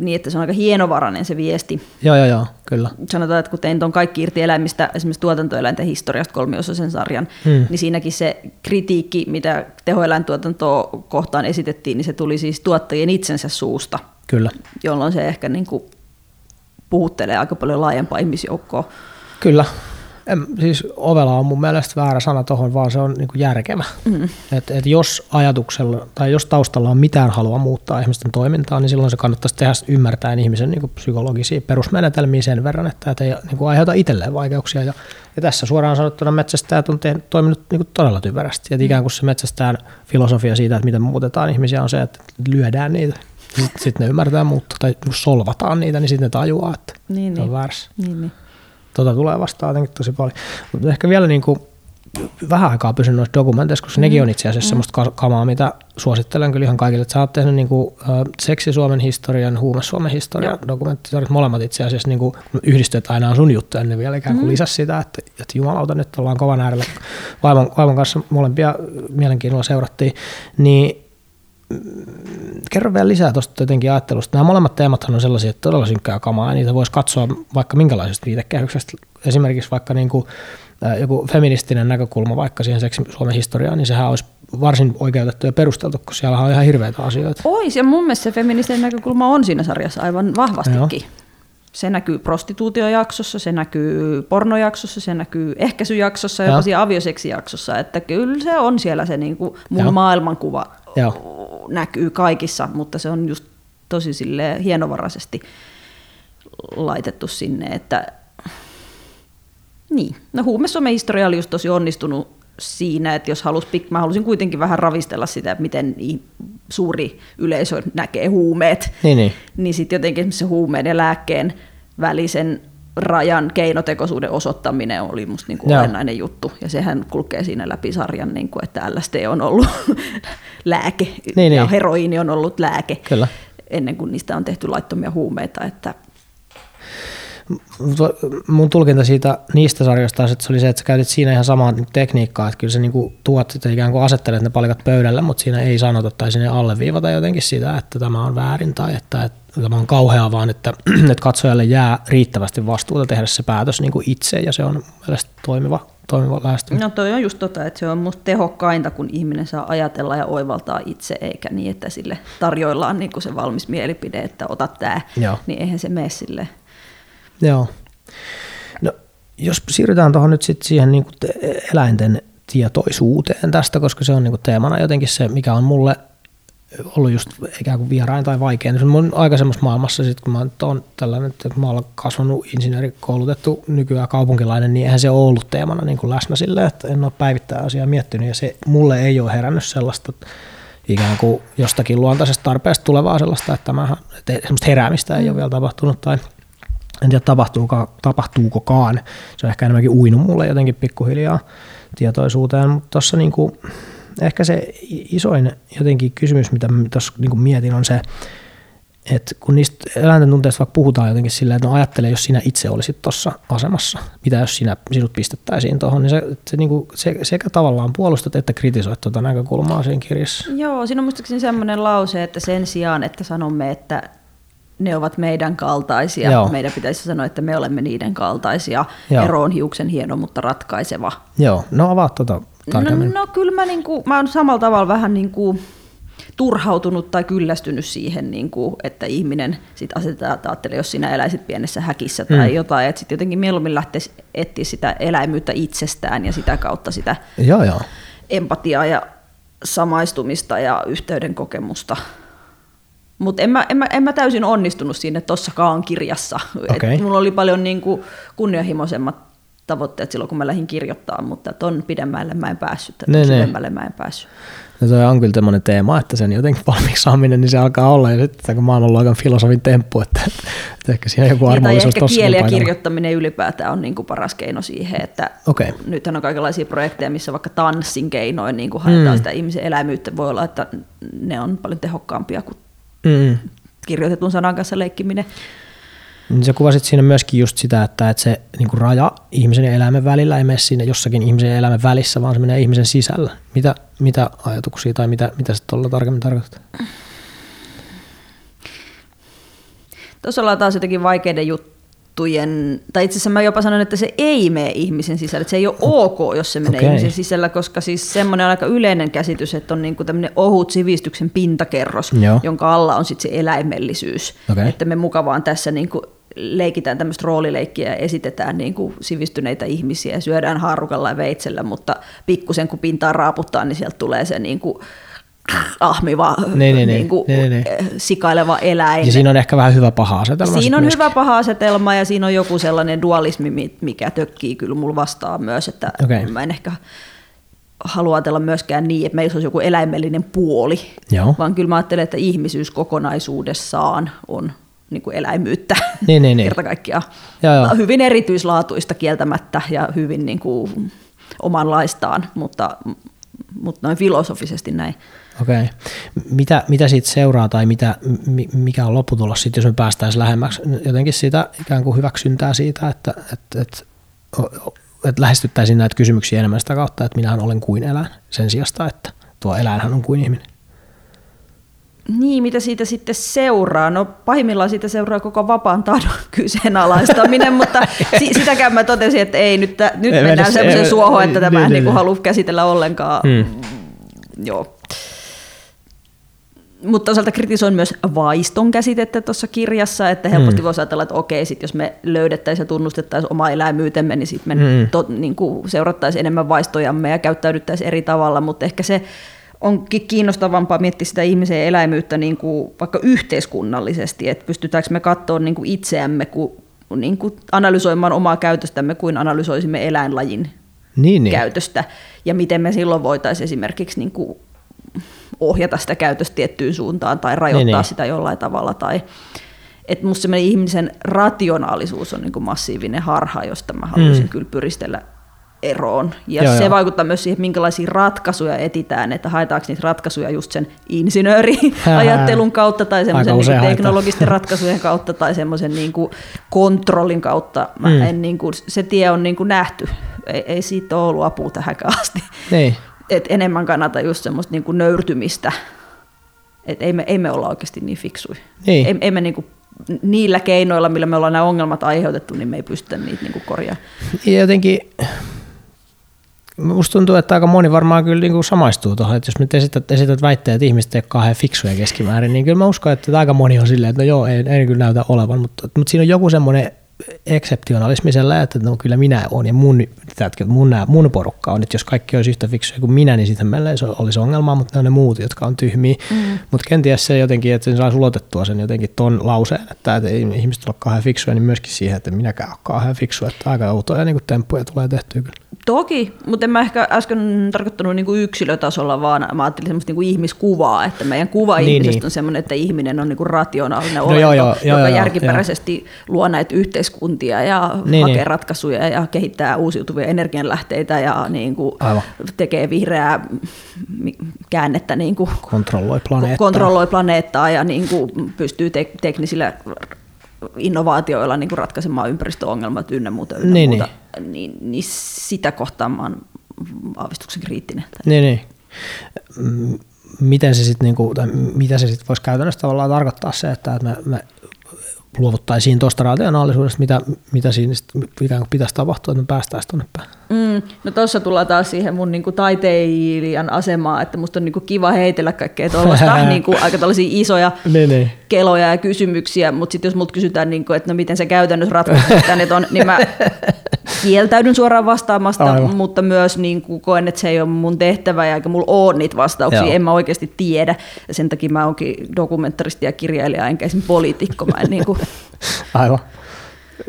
niin, että se on aika hienovarainen se viesti. Joo, joo, joo, kyllä. Sanotaan, että kun tein tuon Kaikki irti eläimistä, esimerkiksi tuotantoeläinten historiasta kolmiosaisen sarjan, hmm. niin siinäkin se kritiikki, mitä tehoeläintuotantoa kohtaan esitettiin, niin se tuli siis tuottajien itsensä suusta. Kyllä. Jolloin se ehkä niin kuin puhuttelee aika paljon laajempaa ihmisjoukkoa. Kyllä, en, siis ovela on mun mielestä väärä sana tuohon, vaan se on niin kuin järkevä. Mm. Et, et jos ajatuksella tai jos taustalla on mitään halua muuttaa ihmisten toimintaa, niin silloin se kannattaisi tehdä ymmärtäen ihmisen niin kuin psykologisia perusmenetelmiä sen verran, että et ei niin kuin aiheuta itselleen vaikeuksia. Ja, ja tässä suoraan sanottuna metsästäjät on tehnyt, toiminut niin kuin todella typerästi. Et ikään kuin se metsästäjän filosofia siitä, että miten muutetaan ihmisiä, on se, että lyödään niitä. Sitten sit ne ymmärtää muuttaa tai solvataan niitä, niin sitten ne tajuaa, että niin, se on niin. väärässä. Niin, niin tota tulee vastaan jotenkin tosi paljon. Mutta ehkä vielä niin kuin vähän aikaa pysynyt noissa dokumenteissa, koska mm. nekin on itse asiassa mm. semmoista kamaa, mitä suosittelen kyllä ihan kaikille. Että sä oot tehnyt niin kuin, seksi Suomen historian, huume Suomen historian dokumenttisarjat, molemmat itse asiassa niin kuin, yhdistyt aina on sun juttuja, niin vielä ikään kuin mm. lisäsi sitä, että, että jumalauta, nyt ollaan kovan äärellä. Vaimon, vaimon kanssa molempia mielenkiinnolla seurattiin, niin kerro vielä lisää tuosta jotenkin ajattelusta. Nämä molemmat teemat on sellaisia, että todella synkkää kamaa, ja niitä voisi katsoa vaikka minkälaisesta viitekehyksestä. Esimerkiksi vaikka niin kuin, joku feministinen näkökulma vaikka siihen seksi Suomen historiaan, niin sehän olisi varsin oikeutettu ja perusteltu, koska siellä on ihan hirveitä asioita. Ois, ja mun mielestä se feministinen näkökulma on siinä sarjassa aivan vahvastikin. Joo. Se näkyy prostituutiojaksossa, se näkyy pornojaksossa, se näkyy ehkäisyjaksossa ja jopa siinä avioseksijaksossa. Että kyllä se on siellä se niin kuin mun Joo. maailmankuva Joo. Näkyy kaikissa, mutta se on just tosi sille hienovaraisesti laitettu sinne, että niin. No huume Suomen historia oli just tosi onnistunut siinä, että jos halus, mä halusin kuitenkin vähän ravistella sitä, miten suuri yleisö näkee huumeet, niin, niin. niin sitten jotenkin se huumeen ja lääkkeen välisen rajan keinotekoisuuden osoittaminen oli musta niin kuin olennainen juttu. Ja sehän kulkee siinä läpi sarjan, niin kuin, että LSD on ollut lääke niin, ja niin. heroiini on ollut lääke. Kyllä. Ennen kuin niistä on tehty laittomia huumeita. Että mun tulkinta siitä niistä sarjoista että se oli se, että sä käytit siinä ihan samaa tekniikkaa, että kyllä sä niinku tuot sitä ikään kuin asettelet ne palikat pöydälle, mutta siinä ei sanota tai sinne alleviivata jotenkin sitä, että tämä on väärin tai että, että tämä on kauheaa, vaan että, että katsojalle jää riittävästi vastuuta tehdä se päätös niin kuin itse ja se on mielestäni toimiva toimiva lähestyminen. No toi on just tota, että se on musta tehokkainta, kun ihminen saa ajatella ja oivaltaa itse, eikä niin, että sille tarjoillaan niin kuin se valmis mielipide, että ota tämä, niin eihän se mene sille Joo. No, jos siirrytään tuohon nyt sit siihen niin eläinten tietoisuuteen tästä, koska se on niin teemana jotenkin se, mikä on mulle ollut just ikään kuin vierain tai vaikea. Niin se on aikaisemmassa maailmassa, sit kun mä oon tällainen, että mä olen kasvanut insinöörikoulutettu nykyään kaupunkilainen, niin eihän se ole ollut teemana niin kuin läsnä sille, että en ole päivittäin asiaa miettinyt ja se mulle ei ole herännyt sellaista ikään kuin jostakin luontaisesta tarpeesta tulevaa sellaista, että, mä, että semmoista heräämistä ei ole vielä tapahtunut tai – en tiedä tapahtuuko, tapahtuukokaan. Se on ehkä enemmänkin uinut mulle jotenkin pikkuhiljaa tietoisuuteen, mutta tuossa niinku, ehkä se isoin jotenkin kysymys, mitä tuossa niinku mietin, on se, että kun niistä eläinten tunteista vaikka puhutaan jotenkin silleen, että no ajattele, jos sinä itse olisit tuossa asemassa, mitä jos sinä, sinut pistettäisiin tuohon, niin se, se, niinku, se, sekä tavallaan puolustat että kritisoit tuota näkökulmaa siinä kirjassa. Joo, siinä on muistaakseni sellainen lause, että sen sijaan, että sanomme, että ne ovat meidän kaltaisia. Joo. Meidän pitäisi sanoa, että me olemme niiden kaltaisia. Joo. Ero on hiuksen hieno, mutta ratkaiseva. Joo, no avaa tuota tarkemmin. No, no kyllä mä, niinku, mä oon samalla tavalla vähän niin kuin turhautunut tai kyllästynyt siihen, niin kuin, että ihminen sit asetetaan, että ajattelee, jos sinä eläisit pienessä häkissä tai mm. jotain, että sitten jotenkin mieluummin lähtisi etsiä sitä eläimyyttä itsestään ja sitä kautta sitä joo, joo. empatiaa ja samaistumista ja yhteyden kokemusta mutta en mä, en, mä, en mä täysin onnistunut siinä tossakaan kirjassa. Okay. Et mulla oli paljon niin kuin kunnianhimoisemmat tavoitteet silloin, kun mä lähdin kirjoittamaan, mutta ton pidemmälle mä en päässyt, ne, syvemmälle mä en päässyt. No toi on kyllä tämmöinen teema, että sen jotenkin valmiiksi saaminen, niin se alkaa olla, ja sitten kun maailmanluokan filosofin temppu, että, että ehkä siinä joku armollisuus ehkä kieli ja kirjoittaminen ylipäätään on niin kuin paras keino siihen, että okay. nythän on kaikenlaisia projekteja, missä vaikka tanssin keinoin niin kuin haetaan mm. sitä ihmisen elämyyttä, voi olla, että ne on paljon tehokkaampia kuin mm. kirjoitetun sanan kanssa leikkiminen. Niin sä kuvasit siinä myöskin just sitä, että, että se niin kuin raja ihmisen ja eläimen välillä ei mene siinä jossakin ihmisen ja eläimen välissä, vaan se menee ihmisen sisällä. Mitä, mitä ajatuksia tai mitä, mitä se tuolla tarkemmin tarkoittaa? Tuossa ollaan taas jotenkin vaikeiden juttujen, tai itse asiassa mä jopa sanon, että se ei mene ihmisen sisällä, että se ei ole ok, jos se menee Okei. ihmisen sisällä, koska siis semmoinen on aika yleinen käsitys, että on niinku tämmöinen ohut sivistyksen pintakerros, Joo. jonka alla on sitten se eläimellisyys, Okei. että me mukavaan tässä niinku leikitään tämmöistä roolileikkiä ja esitetään niin kuin sivistyneitä ihmisiä ja syödään haarukalla ja veitsellä, mutta pikkusen kun pintaa raaputtaa, niin sieltä tulee se niin kuin ahmiva, Niin, niin, niin. kuin Niin, niin, niin. sikaileva eläin. Ja siinä on ehkä vähän hyvä paha asetelma. Siinä on sit hyvä paha asetelma ja siinä on joku sellainen dualismi, mi- mikä tökkii kyllä mulla vastaan myös, että Okei. mä en ehkä halua ajatella myöskään niin, että meillä olisi joku eläimellinen puoli, Joo. vaan kyllä mä ajattelen, että ihmisyys kokonaisuudessaan on niin kuin eläimyyttä Niin, niin, niin. kerta kaikkiaan. Joo, joo. Hyvin erityislaatuista kieltämättä ja hyvin niin kuin omanlaistaan, mutta, mutta noin filosofisesti näin. Okei. Mitä, mitä siitä seuraa tai mitä, mi- mikä on lopputulos sitten, jos me päästäisiin lähemmäksi jotenkin sitä ikään kuin hyväksyntää siitä, että, että, että, että lähestyttäisiin näitä kysymyksiä enemmän sitä kautta, että minähän olen kuin eläin sen sijasta, että tuo eläinhän on kuin ihminen. Niin, mitä siitä sitten seuraa? No pahimmillaan siitä seuraa koko vapaan tahdon kyseenalaistaminen, mutta si- sitäkään mä totesin, että ei, nyt, tä- nyt Ei mennään mennä se- semmoisen suohon, että tämä niin, niin, niin, niin. halua käsitellä ollenkaan. Hmm. Joo. Mutta toisaalta kritisoin myös vaiston käsitettä tuossa kirjassa, että helposti Mm. voisi ajatella, että okei, sit jos me löydettäisiin ja tunnustettaisiin oma eläimyytemme, niin sitten me Mm. to, niin kuin seurattaisiin enemmän vaistojamme ja käyttäydyttäisiin eri tavalla, mutta ehkä se onkin kiinnostavampaa miettiä sitä ihmisen eläimyyttä niin kuin vaikka yhteiskunnallisesti, että pystytäänkö me katsoa niin kuin itseämme, kun, niin kuin analysoimaan omaa käytöstämme kuin analysoisimme eläinlajin Niin, niin. käytöstä ja miten me silloin voitaisiin esimerkiksi niin kuin ohjata sitä käytöstä tiettyyn suuntaan tai rajoittaa Niin, niin. sitä jollain tavalla. Tai, että musta semmoinen ihmisen rationaalisuus on niin kuin massiivinen harha, josta mä haluaisin Mm. kyllä pyristellä eroon. Ja Joo, se joo. vaikuttaa myös siihen, minkälaisia ratkaisuja etitään, että haetaanko niitä ratkaisuja just sen insinööriajattelun kautta tai semmoisen niin haetaan. teknologisten ratkaisujen kautta tai semmoisen niin kuin kontrollin kautta. Mä Mm. en, niin kuin, se tie on niin kuin nähty. Ei, ei siitä ole ollut apua tähänkään asti. Niin. Et enemmän kannata just semmoista niin kuin nöyrtymistä. Et ei, me, ei me olla oikeasti niin fiksuja. Niin. Ei, ei me niin kuin, niillä keinoilla, millä me ollaan nämä ongelmat aiheutettu, niin me ei pystytä niitä niin korjaamaan. Ja jotenkin musta tuntuu, että aika moni varmaan kyllä niin kuin samaistuu tuohon, että jos nyt esität, esität väitteet, että ihmiset ei ole kauhean fiksuja keskimäärin, niin kyllä mä uskon, että aika moni on silleen, että no joo, ei, ei kyllä näytä olevan, mutta, mutta siinä on joku semmoinen ekseptionalismi sellainen, että no kyllä minä olen ja mun, tiedätkö, mun, nää- mun porukka on, että jos kaikki olisi yhtä fiksuja kuin minä, niin sitten meillä ei olisi ongelmaa, mutta ne on ne muut, jotka on tyhmiä. Mm. Mutta kenties se jotenkin, että sen saa ulotettua sen jotenkin ton lauseen, että, että ei ihmiset ole kauhean fiksuja, niin myöskin siihen, että minäkään ole kauhean fiksu, että aika outoja niin temppuja tulee tehtyä kyllä. Toki, mutta en mä ehkä äsken tarkoittanut niin kuin yksilötasolla, vaan mä ajattelin semmoista niin kuin ihmiskuvaa, että meidän kuva Niin, niin, ihmisestä niin. on semmoinen, että ihminen on niin kuin rationaalinen No olento, joo, joo, joo, joka joo, järkiperäisesti luo näitä yhteiskuntia ja Niin, hakee niin. ratkaisuja ja kehittää uusiutuvia energianlähteitä ja niin kuin Aivan. tekee vihreää käännettä niin kuin Kontrolloi planeettaa. kontrolloi planeettaa ja niin kuin pystyy te- teknisillä innovaatioilla niin kuin ratkaisemaan ympäristöongelmat ynnä muuta. Ynnä Niin, muuta. Niin, niin sitä kohtaan mä oon aavistuksen kriittinen. Niin, niin. Miten se sit, niinku, tai mitä se sitten voisi käytännössä tavallaan tarkoittaa se, että me, me luovuttaisiin tuosta rationaalisuudesta, mitä, mitä siinä sit ikään kuin pitäisi tapahtua, että me päästäisiin tuonne päin. Mm, no tuossa tullaan taas siihen mun niinku taiteilijan asemaan, että musta on niinku kiva heitellä kaikkea tuollaista niinku aika tällaisia isoja Niin, niin. keloja ja kysymyksiä, mutta sitten jos mut kysytään, niinku, että no miten se käytännössä ratkaistaan, että on, niin mä kieltäydyn suoraan vastaamasta, Aivan. mutta myös niinku koen, että se ei ole mun tehtävä ja eikä mulla ole niitä vastauksia, Joo. en mä oikeasti tiedä. Ja sen takia mä oonkin dokumentaristi ja kirjailija, enkä esim. poliitikko. Mä en niinku, Aivan.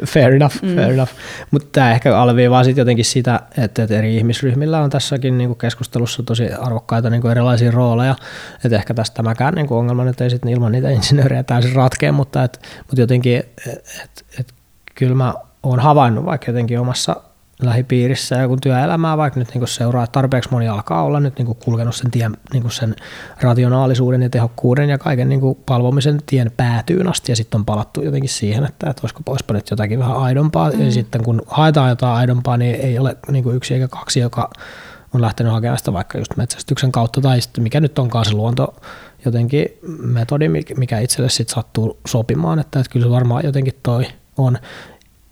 Fair enough, mm. fair enough. Mutta tämä ehkä alleviivaa sitten jotenkin sitä, että, että eri ihmisryhmillä on tässäkin niinku keskustelussa tosi arvokkaita niinku erilaisia rooleja. Että ehkä tästä tämäkään niinku ongelma nyt ei sitten ilman niitä insinöörejä täysin ratkea, mutta, et, mutta jotenkin, että et, et, kyllä mä oon havainnut vaikka jotenkin omassa lähipiirissä ja kun työelämää vaikka nyt niin seuraa, että tarpeeksi moni alkaa olla nyt niin kulkenut sen, tien, niin sen rationaalisuuden ja tehokkuuden ja kaiken niin palvomisen tien päätyyn asti ja sitten on palattu jotenkin siihen, että, että olisiko olisipa nyt jotakin vähän aidompaa mm. ja sitten kun haetaan jotain aidompaa, niin ei ole niin yksi eikä kaksi, joka on lähtenyt hakemaan sitä vaikka just metsästyksen kautta tai sitten mikä nyt onkaan se luonto, jotenkin metodi, mikä itselle sitten sattuu sopimaan, että, että kyllä se varmaan jotenkin toi on.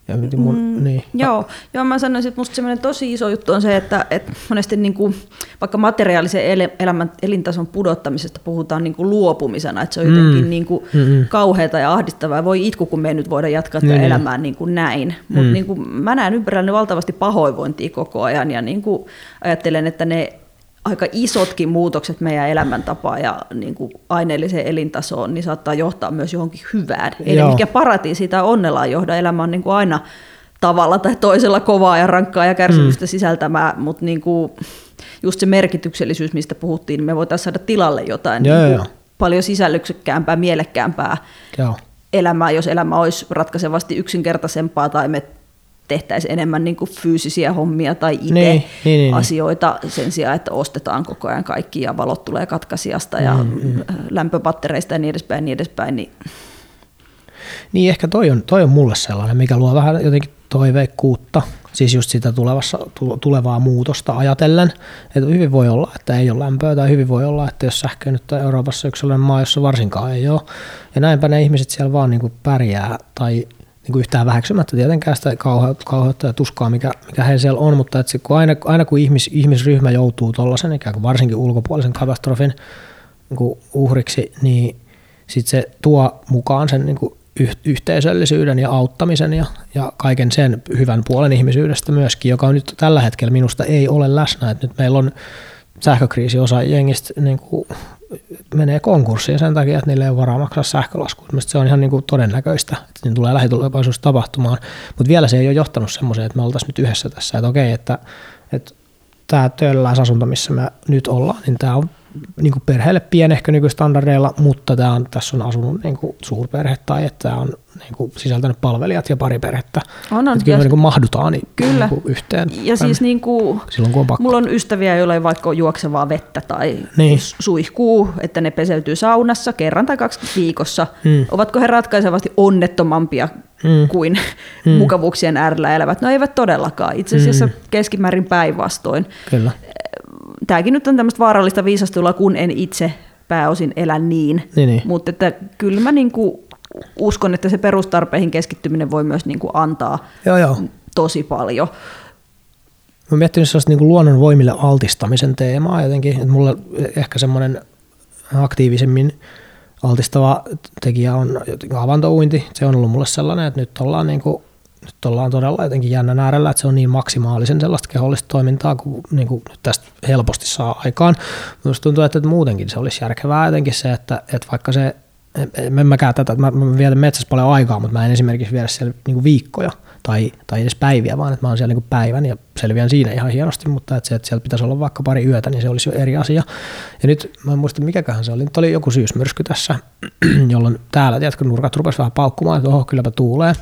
Ja mun, mm, niin. Joo, joo, mä sanoisin, että musta semmoinen tosi iso juttu on se, että, että monesti niin kuin, vaikka materiaalisen elämän, elintason pudottamisesta puhutaan niin kuin luopumisena, että se on jotenkin mm. niin kuin mm kauheata ja ahdistavaa. Voi itku, kun me ei nyt voida jatkaa tätä niin, niin. elämää niin kuin näin. Mutta mm. niin kuin, mä näen ympärilläni valtavasti pahoinvointia koko ajan ja niin kuin ajattelen, että ne aika isotkin muutokset meidän elämäntapaan ja niin kuin aineelliseen elintasoon, niin saattaa johtaa myös johonkin hyvään. Eli mikä paratiisi sitä onnella johda. Elämä on niin kuin aina tavalla tai toisella kovaa ja rankkaa ja kärsimystä mm. sisältämää, mutta niin kuin just se merkityksellisyys, mistä puhuttiin, niin me voitaisiin saada tilalle jotain joo, niin kuin paljon sisällyksekkäämpää, mielekkäämpää joo. elämää, jos elämä olisi ratkaisevasti yksinkertaisempaa tai me tehtäisiin enemmän niin kuin fyysisiä hommia tai itse niin, niin, niin, niin, asioita sen sijaan, että ostetaan koko ajan kaikki ja valot tulee katkaisijasta ja mm, mm. lämpöpattereista ja niin edespäin. Niin, edespäin niin... niin ehkä toi on, toi on mulle sellainen, mikä luo vähän jotenkin toiveikkuutta, siis just sitä tulevassa, tulevaa muutosta ajatellen, että hyvin voi olla, että ei ole lämpöä, tai hyvin voi olla, että jos sähkö nyt on Euroopassa yksi sellainen maa, jossa varsinkaan ei ole, ja näinpä ne ihmiset siellä vaan niin kuin pärjää, tai niin kuin yhtään väheksymättä tietenkään sitä kauheutta ja tuskaa, mikä, mikä heillä siellä on, mutta että kun aina, aina kun ihmis, ihmisryhmä joutuu tuollaisen ikään kuin varsinkin ulkopuolisen katastrofin niin kuin uhriksi, niin sitten se tuo mukaan sen niin kuin yhteisöllisyyden ja auttamisen ja, ja kaiken sen hyvän puolen ihmisyydestä myöskin, joka nyt tällä hetkellä minusta ei ole läsnä. että nyt meillä on sähkökriisi osa jengistä niin kuin menee konkurssiin sen takia, että niille ei ole varaa maksaa sähkölaskua. Mielestäni se on ihan niin kuin todennäköistä, että niin tulee lähitulevaisuudessa tapahtumaan. Mutta vielä se ei ole johtanut semmoiseen, että me oltaisiin nyt yhdessä tässä, että okei, että, että tämä töölläisasunto, missä me nyt ollaan, niin tämä on niin kuin perheelle pienehkö nykystandardeilla, mutta tämä on, tässä on asunut niin kuin suurperhe tai että tämä on niin kuin sisältänyt palvelijat ja pari perhettä. On, on. Kyllä me niin kuin mahdutaan niin, kyllä. Niin kuin yhteen. Ja siis niin kuin, silloin kun on pakko. Mulla on ystäviä, joilla ei vaikka juoksevaa vettä tai niin. suihkuu, että ne peseytyy saunassa kerran tai kaksi viikossa. Hmm. Ovatko he ratkaisevasti onnettomampia hmm. kuin hmm. mukavuuksien äärellä elävät? No eivät todellakaan. Itse asiassa hmm. keskimäärin päinvastoin. Kyllä tämäkin nyt on tämmöistä vaarallista viisastelua, kun en itse pääosin elä niin. niin, niin. Mutta että kyllä mä niin kuin uskon, että se perustarpeihin keskittyminen voi myös niin kuin antaa joo, joo. tosi paljon. Mä oon miettinyt sellaista niin kuin luonnon voimille altistamisen teemaa jotenkin, että mulla ehkä semmoinen aktiivisemmin altistava tekijä on avantouinti. Se on ollut mulle sellainen, että nyt ollaan niin kuin nyt ollaan todella jotenkin jännän äärellä, että se on niin maksimaalisen sellaista kehollista toimintaa kuin, niin kuin tästä helposti saa aikaan. Minusta tuntuu, että muutenkin se olisi järkevää jotenkin se, että, että vaikka se, en mäkään tätä, mä, mä vietän metsässä paljon aikaa, mutta mä en esimerkiksi viedä siellä niin viikkoja tai, tai edes päiviä, vaan että mä oon siellä niin päivän ja selviän siinä ihan hienosti, mutta että se, että siellä pitäisi olla vaikka pari yötä, niin se olisi jo eri asia. Ja nyt mä en muista mikäköhän se oli, nyt oli joku syysmyrsky tässä, jolloin täällä, tiedätkö, nurkat rupesivat vähän paukkumaan, että oho, kylläpä tuulee.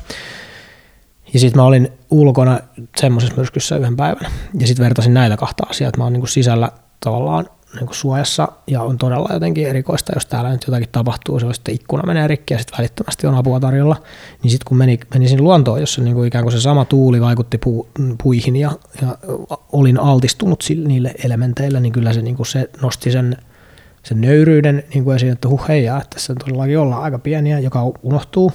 Ja sitten mä olin ulkona semmoisessa myrskyssä yhden päivän. Ja sitten vertasin näitä kahta asiaa, että mä oon niinku sisällä tavallaan niinku suojassa ja on todella jotenkin erikoista, jos täällä nyt jotakin tapahtuu, se on sitten ikkuna menee rikki ja sitten välittömästi on apua tarjolla. Niin sitten kun meni, meni sinne luontoon, jossa niinku ikään kuin se sama tuuli vaikutti pu, puihin ja, ja, olin altistunut niille elementeille, niin kyllä se, niinku se nosti sen sen nöyryyden niin kuin esiin, että huh heijaa, että tässä todellakin ollaan aika pieniä, joka unohtuu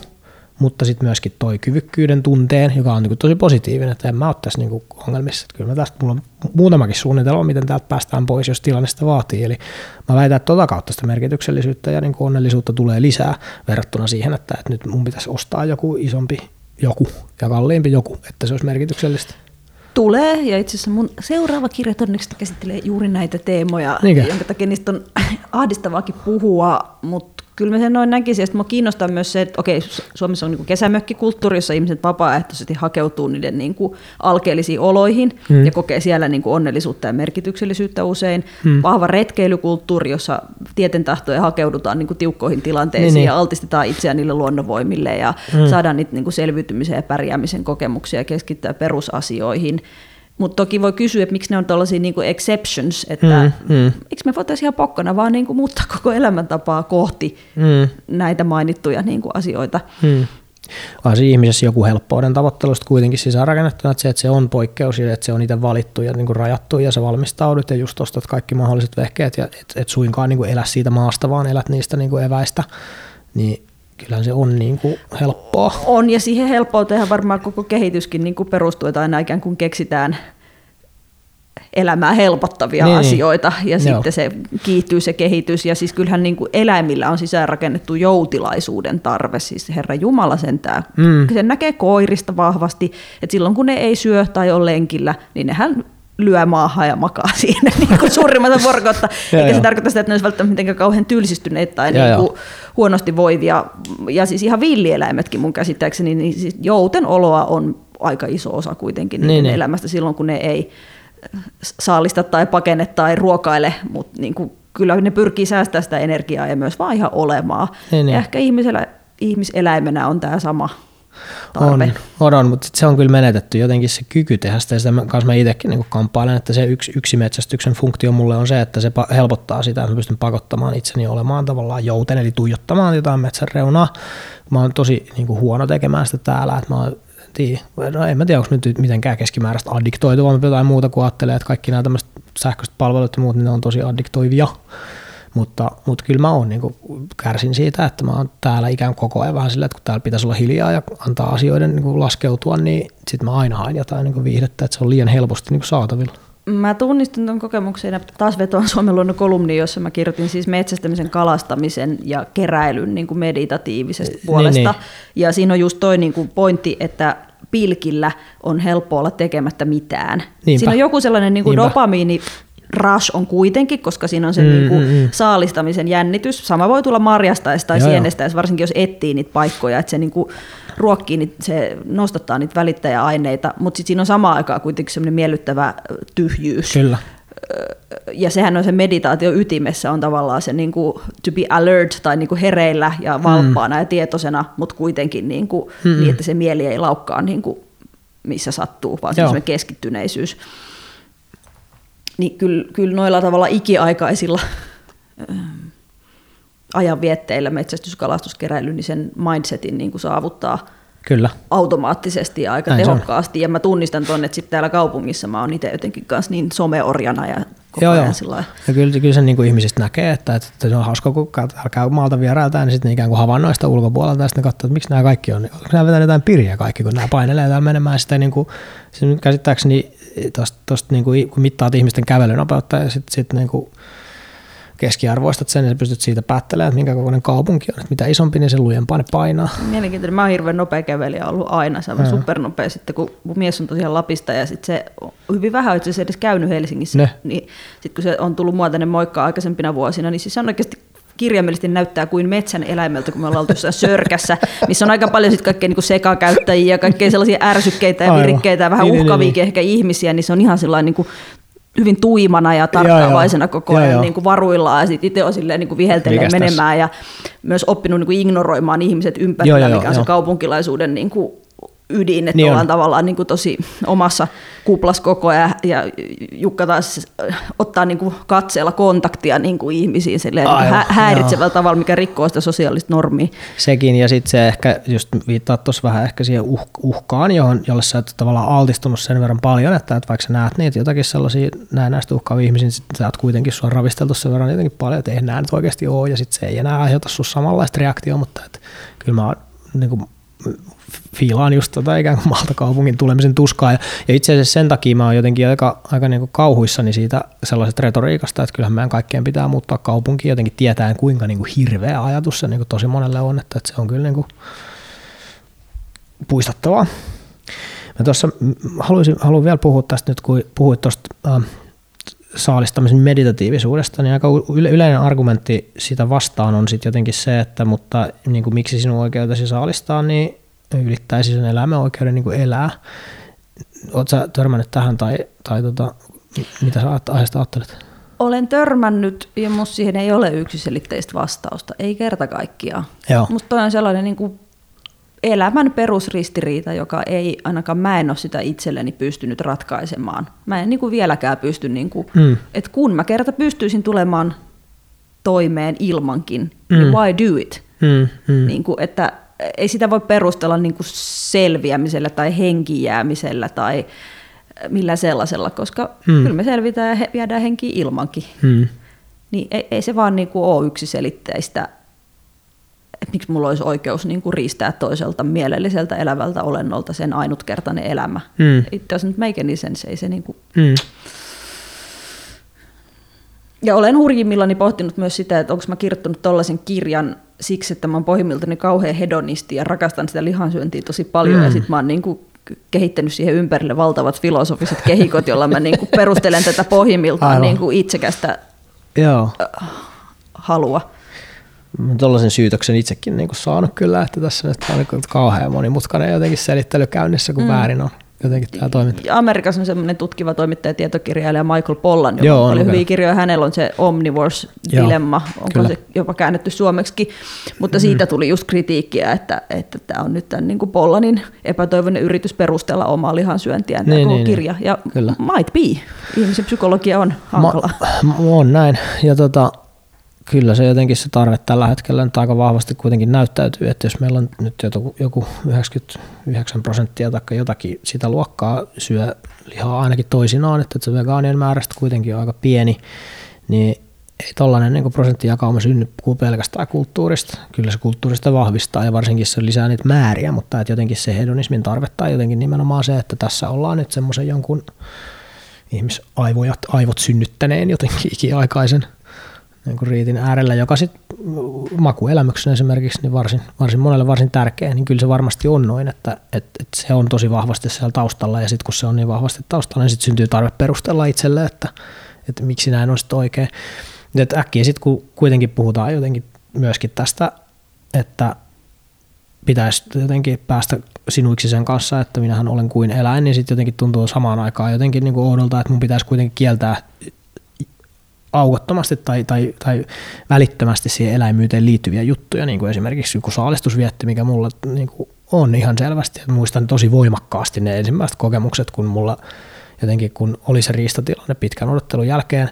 mutta sitten myöskin toi kyvykkyyden tunteen, joka on niin tosi positiivinen, että en mä ole tässä niin ongelmissa. Että kyllä mä tästä, mulla on muutamakin suunnitelma, miten täältä päästään pois, jos tilanne sitä vaatii. Eli mä väitän, että tota kautta sitä merkityksellisyyttä ja niin onnellisuutta tulee lisää verrattuna siihen, että, että nyt mun pitäisi ostaa joku isompi joku ja kalliimpi joku, että se olisi merkityksellistä. Tulee, ja itse asiassa mun seuraava kirja todennäköisesti käsittelee juuri näitä teemoja, Niinkä? jonka takia niistä on ahdistavaakin puhua, mutta kyllä mä sen noin näkisin. Ja mua kiinnostaa myös se, että okei, Suomessa on niin kesämökkikulttuuri, jossa ihmiset vapaaehtoisesti hakeutuu niiden niin kuin alkeellisiin oloihin hmm. ja kokee siellä niin kuin onnellisuutta ja merkityksellisyyttä usein. Hmm. Vahva retkeilykulttuuri, jossa tieten tahtoja hakeudutaan niin kuin tiukkoihin tilanteisiin niin, ja niin. altistetaan itseään niille luonnonvoimille ja hmm. saadaan niitä niin kuin selviytymisen ja pärjäämisen kokemuksia ja keskittää perusasioihin. Mutta toki voi kysyä, että miksi ne on tällaisia niinku exceptions, että mm, mm. miksi me voitaisiin ihan pokkana vaan niinku muuttaa koko elämäntapaa kohti mm. näitä mainittuja niinku asioita. Mm. vaan se ihmisessä joku helppouden tavoittelusta kuitenkin sisäänrakennettuna, että se, että se on poikkeus ja että se on itse valittu ja niin kuin rajattu ja sä valmistaudut ja just ostat kaikki mahdolliset vehkeet ja et, et suinkaan niin kuin elä siitä maasta, vaan elät niistä niin kuin eväistä, niin kyllähän se on niin kuin helppoa. On ja siihen helppouteen varmaan koko kehityskin niin kuin perustuu, että aina ikään kuin keksitään elämää helpottavia niin, niin. asioita ja joo. sitten se kiihtyy se kehitys. Ja siis kyllähän niin kuin eläimillä on sisäänrakennettu joutilaisuuden tarve, siis Herra Jumala sentää. Mm. Sen näkee koirista vahvasti, että silloin kun ne ei syö tai ole lenkillä, niin nehän lyö maahan ja makaa siinä niin kuin suurimman vuorokautta. Eikä se tarkoita sitä, että ne olisi välttämättä mitenkään kauhean tylsistyneitä tai niin kuin huonosti voivia. Ja siis ihan villieläimetkin mun käsittääkseni, niin siis jouten oloa on aika iso osa kuitenkin niin, niin. elämästä silloin, kun ne ei saalista tai pakene tai ruokaile, mutta niin kuin, kyllä ne pyrkii säästämään sitä energiaa ja myös vaan ihan olemaan. Niin, niin. ehkä ihmisellä, ihmiseläimenä on tämä sama tarve. On, on mutta se on kyllä menetetty jotenkin se kyky tehdä sitä. sitä kanssa mä itsekin niin kamppailen, että se yksi, yksi metsästyksen funktio mulle on se, että se helpottaa sitä, että mä pystyn pakottamaan itseni olemaan tavallaan jouten, eli tuijottamaan jotain metsän reunaa. Mä oon tosi niin kuin huono tekemään sitä täällä, että mä oon tiedä. No en mä tiedä, onko nyt mitenkään keskimääräistä addiktoitua, mutta jotain muuta kuin ajattelee, että kaikki nämä tämmöiset sähköiset palvelut ja muut, niin ne on tosi addiktoivia. Mutta, mutta kyllä mä oon niin kuin, kärsin siitä, että mä oon täällä ikään koko ajan vähän sillä, että kun täällä pitäisi olla hiljaa ja antaa asioiden niin kuin laskeutua, niin sitten mä aina haen jotain niin kuin viihdettä, että se on liian helposti niin kuin saatavilla. Mä tunnistan tuon kokemuksen ja taas vetoan Suomen luonnon kolumni, jossa mä kirjoitin siis metsästämisen, kalastamisen ja keräilyn niin kuin meditatiivisesta puolesta. Niin, niin. Ja siinä on just toi niin kuin pointti, että pilkillä on helppo olla tekemättä mitään. Niinpä. Siinä on joku sellainen niin kuin dopamiini rush on kuitenkin, koska siinä on se mm, niin kuin mm, mm. saalistamisen jännitys. Sama voi tulla marjastaessa tai sienestäessä, varsinkin jos etsii niitä paikkoja, että se niin kuin ruokkii, niitä, se nostattaa niitä välittäjäaineita, mutta sitten siinä on samaan aikaan kuitenkin semmoinen miellyttävä tyhjyys. Kyllä. Ja sehän on se meditaatio ytimessä on tavallaan se niin kuin, to be alert tai niin kuin hereillä ja valppaana mm. ja tietoisena, mutta kuitenkin niin, kuin, mm. niin, että se mieli ei laukkaa niin kuin, missä sattuu, vaan se keskittyneisyys. Niin kyllä, kyllä noilla tavalla ikiaikaisilla ajanvietteillä metsästys, kalastuskeräily, niin sen mindsetin niin kuin saavuttaa Kyllä. automaattisesti ja aika Näin tehokkaasti. Ja mä tunnistan tuonne, että sitten täällä kaupungissa mä oon itse jotenkin kanssa niin someorjana ja koko joo, ajan joo. Ja kyllä, kyllä sen niin kuin ihmisistä näkee, että, että, se on hauska, kun käy maalta vierailtaan, niin sitten ikään kuin havainnoista ulkopuolelta ja sitten katsoo, että miksi nämä kaikki on. Onko nämä vetänyt jotain piriä kaikki, kun nämä painelee täällä menemään. Sitä niin kuin, käsittääkseni tuosta niin kuin, kun mittaat ihmisten kävelynopeutta ja sitten sit, niin kuin, keskiarvoistat sen ja pystyt siitä päättelemään, että minkä kokoinen kaupunki on. Että mitä isompi, niin se lujempaa ne painaa. Mielenkiintoinen. Mä oon hirveän nopea kävelijä ollut aina. Se on supernopea sitten, kun mun mies on tosiaan Lapista ja sitten se on hyvin vähän itse asiassa edes käynyt Helsingissä. Ne. Niin sitten kun se on tullut mua tänne moikkaa aikaisempina vuosina, niin siis se on oikeasti kirjaimellisesti näyttää kuin metsän eläimeltä, kun me ollaan oltu sörkässä, missä on aika paljon sit kaikkea niin sekakäyttäjiä, kaikkea sellaisia ärsykkeitä ja virikkeitä ja vähän niin, uhkaviakin niin, niin. ehkä ihmisiä, niin se on ihan sellainen niin kuin hyvin tuimana ja tarkkaavaisena koko ajan niin kuin varuillaan ja sitten itse on silleen niin kuin viheltelee menemään ja myös oppinut niin kuin ignoroimaan ihmiset ympärillä, mikä on se kaupunkilaisuuden niin kuin ydin, että niin ollaan on. tavallaan niin kuin tosi omassa kuplas koko ajan ja Jukka taas ottaa niin kuin katseella kontaktia niin kuin ihmisiin silleen niin hä- häiritsevällä joo. tavalla, mikä rikkoo sitä sosiaalista normia. Sekin ja sitten se ehkä just viittaa tuossa vähän ehkä siihen uh- uhkaan, johon, jolle sä et tavallaan altistunut sen verran paljon, että, että vaikka sä näet niitä jotakin sellaisia näistä uhkaavia ihmisiä, niin sä oot kuitenkin sua ravisteltu sen verran jotenkin paljon, että ei nää nyt oikeasti ole ja sitten se ei enää aiheuta sun samanlaista reaktiota, mutta että kyllä mä niin kuin, fiilaan just tota ikään kuin maalta kaupungin tulemisen tuskaa. Ja, itse asiassa sen takia mä oon jotenkin aika, aika niin kuin kauhuissani siitä sellaisesta retoriikasta, että kyllähän meidän kaikkien pitää muuttaa kaupunkiin jotenkin tietäen, kuinka niin kuin hirveä ajatus se niin kuin tosi monelle on, että, että se on kyllä niin kuin puistattavaa. Mä tuossa haluaisin, haluan vielä puhua tästä nyt, kun puhuit tuosta äh, saalistamisen meditatiivisuudesta, niin aika yleinen argumentti sitä vastaan on sitten jotenkin se, että mutta niin kuin miksi sinun oikeutesi saalistaa, niin ylittäisi sen elämän oikeuden niin kuin elää. Oletko törmännyt tähän tai, tai tota, mitä sä aiheesta ajattelet? Olen törmännyt ja musta siihen ei ole yksiselitteistä vastausta, ei kerta kaikkiaan. Musta on sellainen niin kuin elämän perusristiriita, joka ei ainakaan mä en ole sitä itselleni pystynyt ratkaisemaan. Mä en niin kuin vieläkään pysty, niin kuin, mm. että kun mä kerta pystyisin tulemaan toimeen ilmankin, niin mm. niin why do it? Mm, mm. Niin kuin, että ei sitä voi perustella niin kuin selviämisellä tai henkijäämisellä tai millä sellaisella, koska hmm. kyllä me selvitään ja jäädään henkiin ilmankin. Hmm. Niin ei, ei se vaan niin kuin ole yksiselitteistä, että miksi mulla olisi oikeus niin kuin riistää toiselta mielelliseltä elävältä olennolta sen ainutkertainen elämä. Hmm. It doesn't make any sense, ei se niin kuin... hmm. Ja olen hurjimmillani pohtinut myös sitä, että onko mä kirjoittanut tollaisen kirjan siksi, että mä oon pohjimmiltani kauhean hedonisti ja rakastan sitä lihansyöntiä tosi paljon mm. ja sit mä oon niin kuin kehittänyt siihen ympärille valtavat filosofiset kehikot, joilla mä niin kuin perustelen tätä pohjimmiltaan niin kuin itsekästä Joo. halua. Tuollaisen syytöksen itsekin niin kuin saanut kyllä, että tässä nyt on niin kauhean monimutkainen jotenkin selittely käynnissä, kun mm. väärin on jotenkin tämä toiminta. Amerikassa on semmoinen tutkiva toimittaja ja tietokirjailija Michael Pollan, joka Joo, on paljon hyviä kirjoja. Hänellä on se Omnivorse Dilemma, onko kyllä. se jopa käännetty suomeksi, mutta mm. siitä tuli just kritiikkiä, että, että tämä on nyt tämän niin kuin Pollanin epätoivoinen yritys perustella omaa lihansyöntiä, niin, niin, kirja. Ja kyllä. might be, ihmisen psykologia on hankala. Ma, on näin, ja tota, kyllä se jotenkin se tarve tällä hetkellä nyt aika vahvasti kuitenkin näyttäytyy, että jos meillä on nyt joku, joku 99 prosenttia tai jotakin sitä luokkaa syö lihaa ainakin toisinaan, että se vegaanien määrästä kuitenkin on aika pieni, niin ei tollainen niin prosenttijakauma synny kuin pelkästään kulttuurista. Kyllä se kulttuurista vahvistaa ja varsinkin se lisää niitä määriä, mutta että jotenkin se hedonismin tarve tai jotenkin nimenomaan se, että tässä ollaan nyt semmoisen jonkun ihmisaivot aivot synnyttäneen jotenkin ikiaikaisen niin kuin riitin äärellä, joka sitten makuelämyksenä esimerkiksi niin varsin, varsin monelle varsin tärkeä, niin kyllä se varmasti on noin, että, että, että se on tosi vahvasti siellä taustalla ja sitten kun se on niin vahvasti taustalla, niin sitten syntyy tarve perustella itselle, että, että miksi näin on sitten oikein. Että äkkiä sitten kun kuitenkin puhutaan jotenkin myöskin tästä, että pitäisi jotenkin päästä sinuiksi sen kanssa, että minähän olen kuin eläin, niin sitten jotenkin tuntuu samaan aikaan jotenkin niin kuin oudolta, että mun pitäisi kuitenkin kieltää aukottomasti tai, tai, tai välittömästi siihen eläimyyteen liittyviä juttuja, niin kuin esimerkiksi joku saalistusvietti, mikä mulla niin kuin on ihan selvästi. Muistan tosi voimakkaasti ne ensimmäiset kokemukset, kun mulla jotenkin kun oli se riistatilanne pitkän odottelun jälkeen,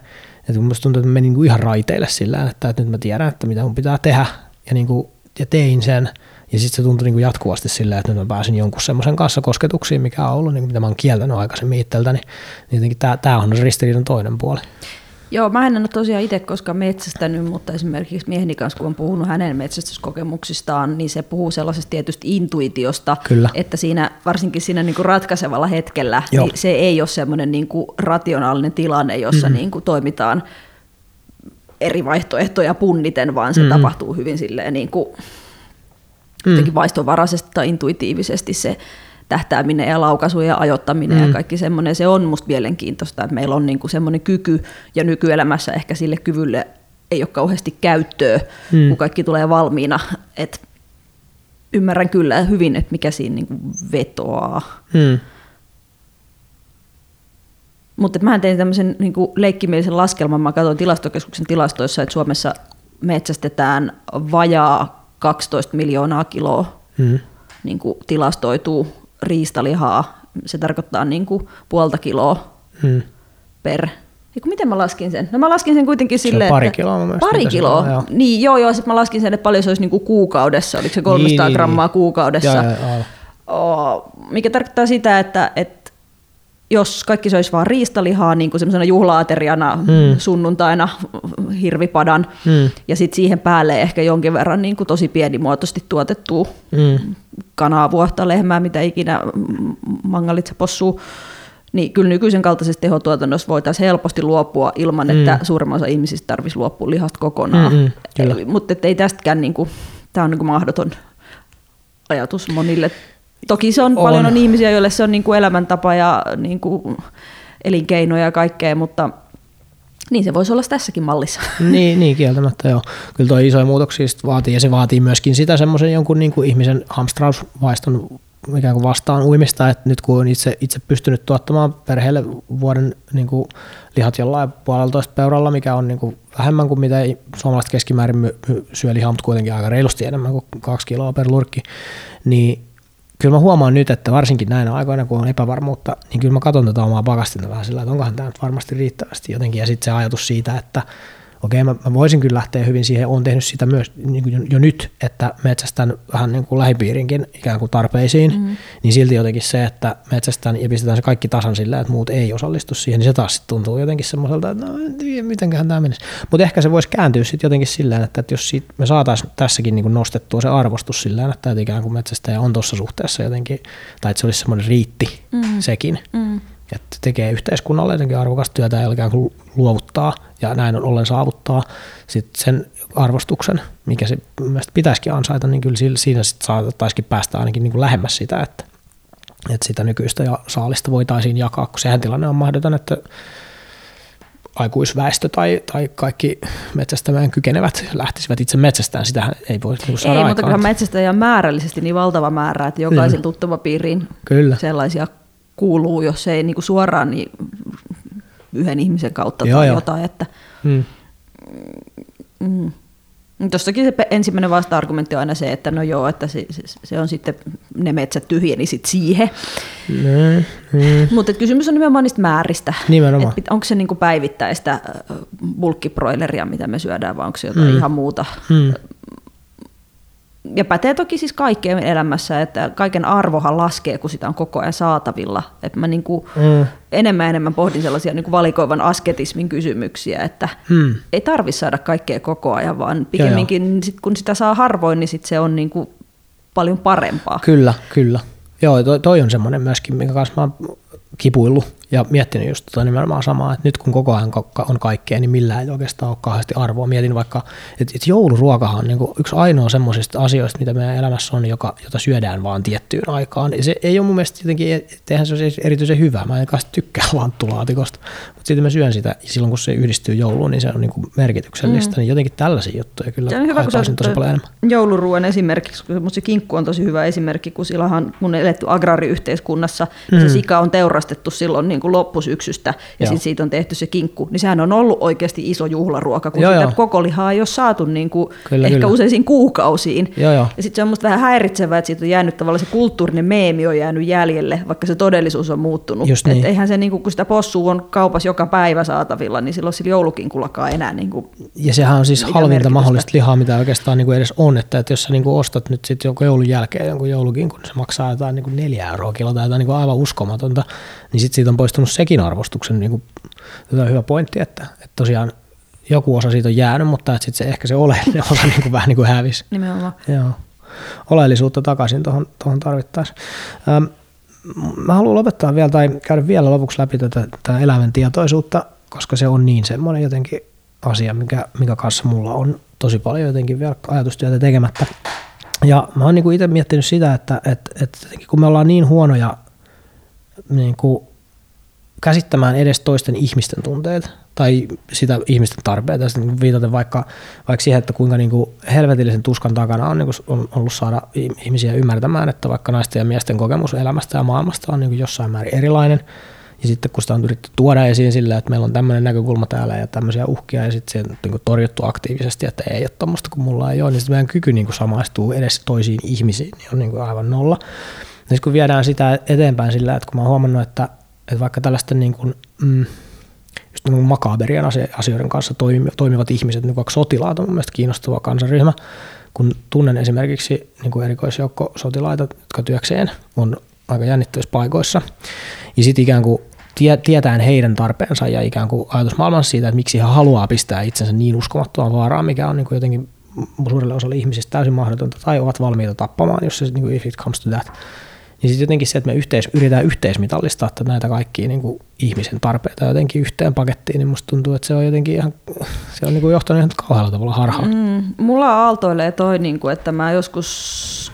että musta tuntui, että menin niin ihan raiteille sillä että, että nyt mä tiedän, että mitä mun pitää tehdä, ja, niin kuin, ja tein sen, ja sitten se tuntui niin kuin jatkuvasti sillä, että nyt mä pääsin jonkun semmoisen kanssa kosketuksiin, mikä on ollut, niin mitä mä oon kieltänyt aikaisemmin itseltäni, niin jotenkin tämä on ristiriidan toinen puoli. Joo, mä en ole tosiaan itse koskaan metsästänyt, mutta esimerkiksi mieheni kanssa, kun on puhunut hänen metsästyskokemuksistaan, niin se puhuu sellaisesta tietystä intuitiosta, Kyllä. että siinä varsinkin siinä niin kuin ratkaisevalla hetkellä niin se ei ole semmoinen niin kuin rationaalinen tilanne, jossa mm-hmm. niin kuin toimitaan eri vaihtoehtoja punniten, vaan se mm-hmm. tapahtuu hyvin silleen niin kuin, mm. vaistovaraisesti tai intuitiivisesti se tähtääminen ja laukaisu ja ajoittaminen mm. ja kaikki semmoinen, se on musta mielenkiintoista, että meillä on niinku semmoinen kyky ja nykyelämässä ehkä sille kyvylle ei ole kauheasti käyttöä, mm. kun kaikki tulee valmiina, että ymmärrän kyllä hyvin, että mikä siinä niinku vetoaa. Mm. Mutta mä tein tämmöisen niin leikkimielisen laskelman, mä katsoin tilastokeskuksen tilastoissa, että Suomessa metsästetään vajaa 12 miljoonaa kiloa mm. niin kuin tilastoituu riistalihaa. Se tarkoittaa niin kuin puolta kiloa hmm. per Eiku, miten mä laskin sen? No mä laskin sen kuitenkin silleen, pari kiloa että... Pari kiloa? Joo. Niin, joo, joo. Sitten mä laskin sen, että paljon se olisi niin kuin kuukaudessa. Oliko se 300 niin, niin, grammaa niin. kuukaudessa? Ja, ja, ja. Oh, mikä tarkoittaa sitä, että, että jos kaikki söisi vaan riistalihaa niin kuin semmoisena juhlaateriana mm. sunnuntaina hirvipadan mm. ja sitten siihen päälle ehkä jonkin verran niin kuin tosi pienimuotoisesti tuotettua mm. kanaa, vuotta, lehmää, mitä ikinä mangalitse possuu, niin kyllä nykyisen kaltaisesta tehotuotannosta voitaisiin helposti luopua ilman, mm. että suurimman osa ihmisistä tarvitsisi luopua lihasta kokonaan. Mm, mm, Mutta ei tästäkään, niin kuin, tämä on niin kuin mahdoton ajatus monille Toki se on, on. paljon on ihmisiä, joille se on niin kuin elämäntapa ja niin kuin elinkeinoja ja kaikkea, mutta niin se voisi olla tässäkin mallissa. Niin, niin kieltämättä joo. Kyllä tuo isoja muutoksia vaatii ja se vaatii myöskin sitä semmoisen jonkun niin kuin ihmisen hamstrausvaiston ikään kuin vastaan uimista, että nyt kun on itse, itse pystynyt tuottamaan perheelle vuoden niin kuin lihat jollain puoleltoista peuralla, mikä on niin kuin vähemmän kuin mitä suomalaiset keskimäärin my, my, syö lihaa, mutta kuitenkin aika reilusti enemmän kuin kaksi kiloa per lurkki, niin kyllä mä huomaan nyt, että varsinkin näinä aikoina, kun on epävarmuutta, niin kyllä mä katson tätä omaa pakastinta vähän sillä, että onkohan tämä nyt varmasti riittävästi jotenkin. Ja sitten se ajatus siitä, että okei, mä, mä voisin kyllä lähteä hyvin siihen, olen tehnyt sitä myös niin kuin jo, jo nyt, että metsästän vähän niin kuin lähipiirinkin ikään kuin tarpeisiin, mm. niin silti jotenkin se, että metsästän ja pistetään se kaikki tasan sillä, että muut ei osallistu siihen, niin se taas tuntuu jotenkin semmoiselta, että no en tiedä, mitenköhän tämä menisi. Mutta ehkä se voisi kääntyä sitten jotenkin sillä että, että jos siitä, me saataisiin tässäkin niin kuin nostettua se arvostus sillä että, että ikään kuin metsästäjä on tuossa suhteessa jotenkin, tai että se olisi semmoinen riitti mm. sekin. Mm että tekee yhteiskunnalle jotenkin arvokasta työtä ja ikään kuin luovuttaa ja näin ollen saavuttaa sit sen arvostuksen, mikä se pitäisikin ansaita, niin kyllä siinä sitten saattaisikin päästä ainakin niin kuin lähemmäs sitä, että, että sitä nykyistä ja saalista voitaisiin jakaa, kun sehän tilanne on mahdoton, että aikuisväestö tai, tai kaikki metsästämään kykenevät lähtisivät itse metsästään. Sitähän ei voi niin saada Ei, mutta kyllä metsästäjä on määrällisesti niin valtava määrä, että jokaisen tuttavapiiriin Kyllä. sellaisia kuuluu, jos ei niin kuin suoraan niin yhden ihmisen kautta joo, tai joo. jotain. Että, mm. Mm. Tuossakin se ensimmäinen vasta-argumentti on aina se, että no joo, että se, se, se on sitten, ne metsät tyhjeni sit siihen. Mm, mm. Mutta kysymys on nimenomaan niistä määristä. Nimenomaan. Et onko se niinku päivittäistä bulkkibroileria, mitä me syödään, vai onko se jotain mm. ihan muuta mm ja pätee toki siis kaikkeen elämässä, että kaiken arvohan laskee, kun sitä on koko ajan saatavilla. Että mä niin kuin mm. enemmän ja enemmän pohdin sellaisia niin kuin valikoivan asketismin kysymyksiä, että mm. ei tarvi saada kaikkea koko ajan, vaan pikemminkin sit, kun sitä saa harvoin, niin sit se on niin kuin paljon parempaa. Kyllä, kyllä. Joo, toi, toi on semmoinen myöskin, minkä kanssa mä oon kipuillut ja miettinyt just tota nimenomaan samaa, että nyt kun koko ajan on kaikkea, niin millään ei oikeastaan ole kauheasti arvoa. Mietin vaikka, että, että jouluruokahan on niin yksi ainoa semmoisista asioista, mitä meidän elämässä on, joka, jota syödään vaan tiettyyn aikaan. Ja se ei ole mun mielestä jotenkin, eihän se ole erityisen hyvä. Mä en kanssa tykkää lanttulaatikosta, mutta sitten mä syön sitä, ja silloin kun se yhdistyy jouluun, niin se on niin kuin merkityksellistä. Mm. Niin jotenkin tällaisia juttuja kyllä se on hyvä, kun tosi paljon enemmän. Jouluruoan esimerkiksi, kun se kinkku on tosi hyvä esimerkki, kun silloinhan mun eletty agrariyhteiskunnassa, ja mm. se sika on teurastettu silloin niin kuin loppusyksystä ja sitten siitä on tehty se kinkku, niin sehän on ollut oikeasti iso juhlaruoka, kun joo, sitä joo. koko lihaa ei ole saatu niin kuin kyllä, ehkä kyllä. useisiin kuukausiin. Joo, joo. Ja sitten se on musta vähän häiritsevää, että siitä on jäänyt tavallaan se kulttuurinen meemi on jäänyt jäljelle, vaikka se todellisuus on muuttunut. Just niin. Et eihän se, niin kuin, kun sitä possua on kaupassa joka päivä saatavilla, niin silloin sillä joulukinkullakaan enää niin kuin, Ja sehän on siis halvinta mahdollista lihaa, mitä oikeastaan niin kuin edes on, että, että jos sä niin kuin ostat nyt sitten jonkun joulun jälkeen jonkun joulukinkun, niin se maksaa jotain niin kuin neljä euroa kilo tai jotain niin kuin aivan uskomatonta, niin sitten siitä on poistunut sekin arvostuksen niin kuin, tämä on hyvä pointti, että, että tosiaan joku osa siitä on jäänyt, mutta että sit se, ehkä se oleellinen osa niin kuin vähän niin kuin hävisi. Nimenomaan. Joo. Oleellisuutta takaisin tuohon, tuohon tarvittaisiin. Ähm, mä haluan lopettaa vielä tai käydä vielä lopuksi läpi tätä, tätä eläimen tietoisuutta, koska se on niin semmoinen jotenkin asia, mikä, mikä kanssa mulla on tosi paljon jotenkin vielä ajatustyötä tekemättä. Ja mä oon niin itse miettinyt sitä, että, että, että kun me ollaan niin huonoja niin kuin käsittämään edes toisten ihmisten tunteet tai sitä ihmisten tarpeita. Sitten viitaten vaikka, vaikka siihen, että kuinka niin kuin helvetillisen tuskan takana on, niin kuin on ollut saada ihmisiä ymmärtämään, että vaikka naisten ja miesten kokemus elämästä ja maailmasta on niin kuin jossain määrin erilainen. Ja sitten kun sitä on yritetty tuoda esiin sillä, että meillä on tämmöinen näkökulma täällä ja tämmöisiä uhkia ja sitten se on niin torjuttu aktiivisesti, että ei ole tuommoista kuin mulla ei ole, niin sitten meidän kyky niin kuin samaistuu edes toisiin ihmisiin niin on niin kuin aivan nolla. Sitten kun viedään sitä eteenpäin sillä, että kun mä oon huomannut, että että vaikka tällaisten niin kuin, mm, just niin kuin makaberien asioiden kanssa toimivat ihmiset, niin vaikka sotilaat on mun mielestä kiinnostava kansaryhmä, kun tunnen esimerkiksi niin kuin erikoisjoukko sotilaita, jotka työkseen on aika jännittävissä paikoissa, ja sitten ikään kuin tietään heidän tarpeensa ja ikään kuin ajatusmaailmassa siitä, että miksi he haluaa pistää itsensä niin uskomattoman vaaraan, mikä on niin kuin jotenkin suurelle osalle ihmisistä täysin mahdotonta, tai ovat valmiita tappamaan, jos se niin kuin if it comes to that. Niin sitten jotenkin se, että me yhteis, yritetään yhteismitallistaa että näitä kaikkia niin kuin ihmisen tarpeita jotenkin yhteen pakettiin, niin musta tuntuu, että se on jotenkin ihan, se on niin kuin johtanut ihan kauhealla tavalla harhaan. Mm, mulla aaltoilee toi, niin kuin, että mä joskus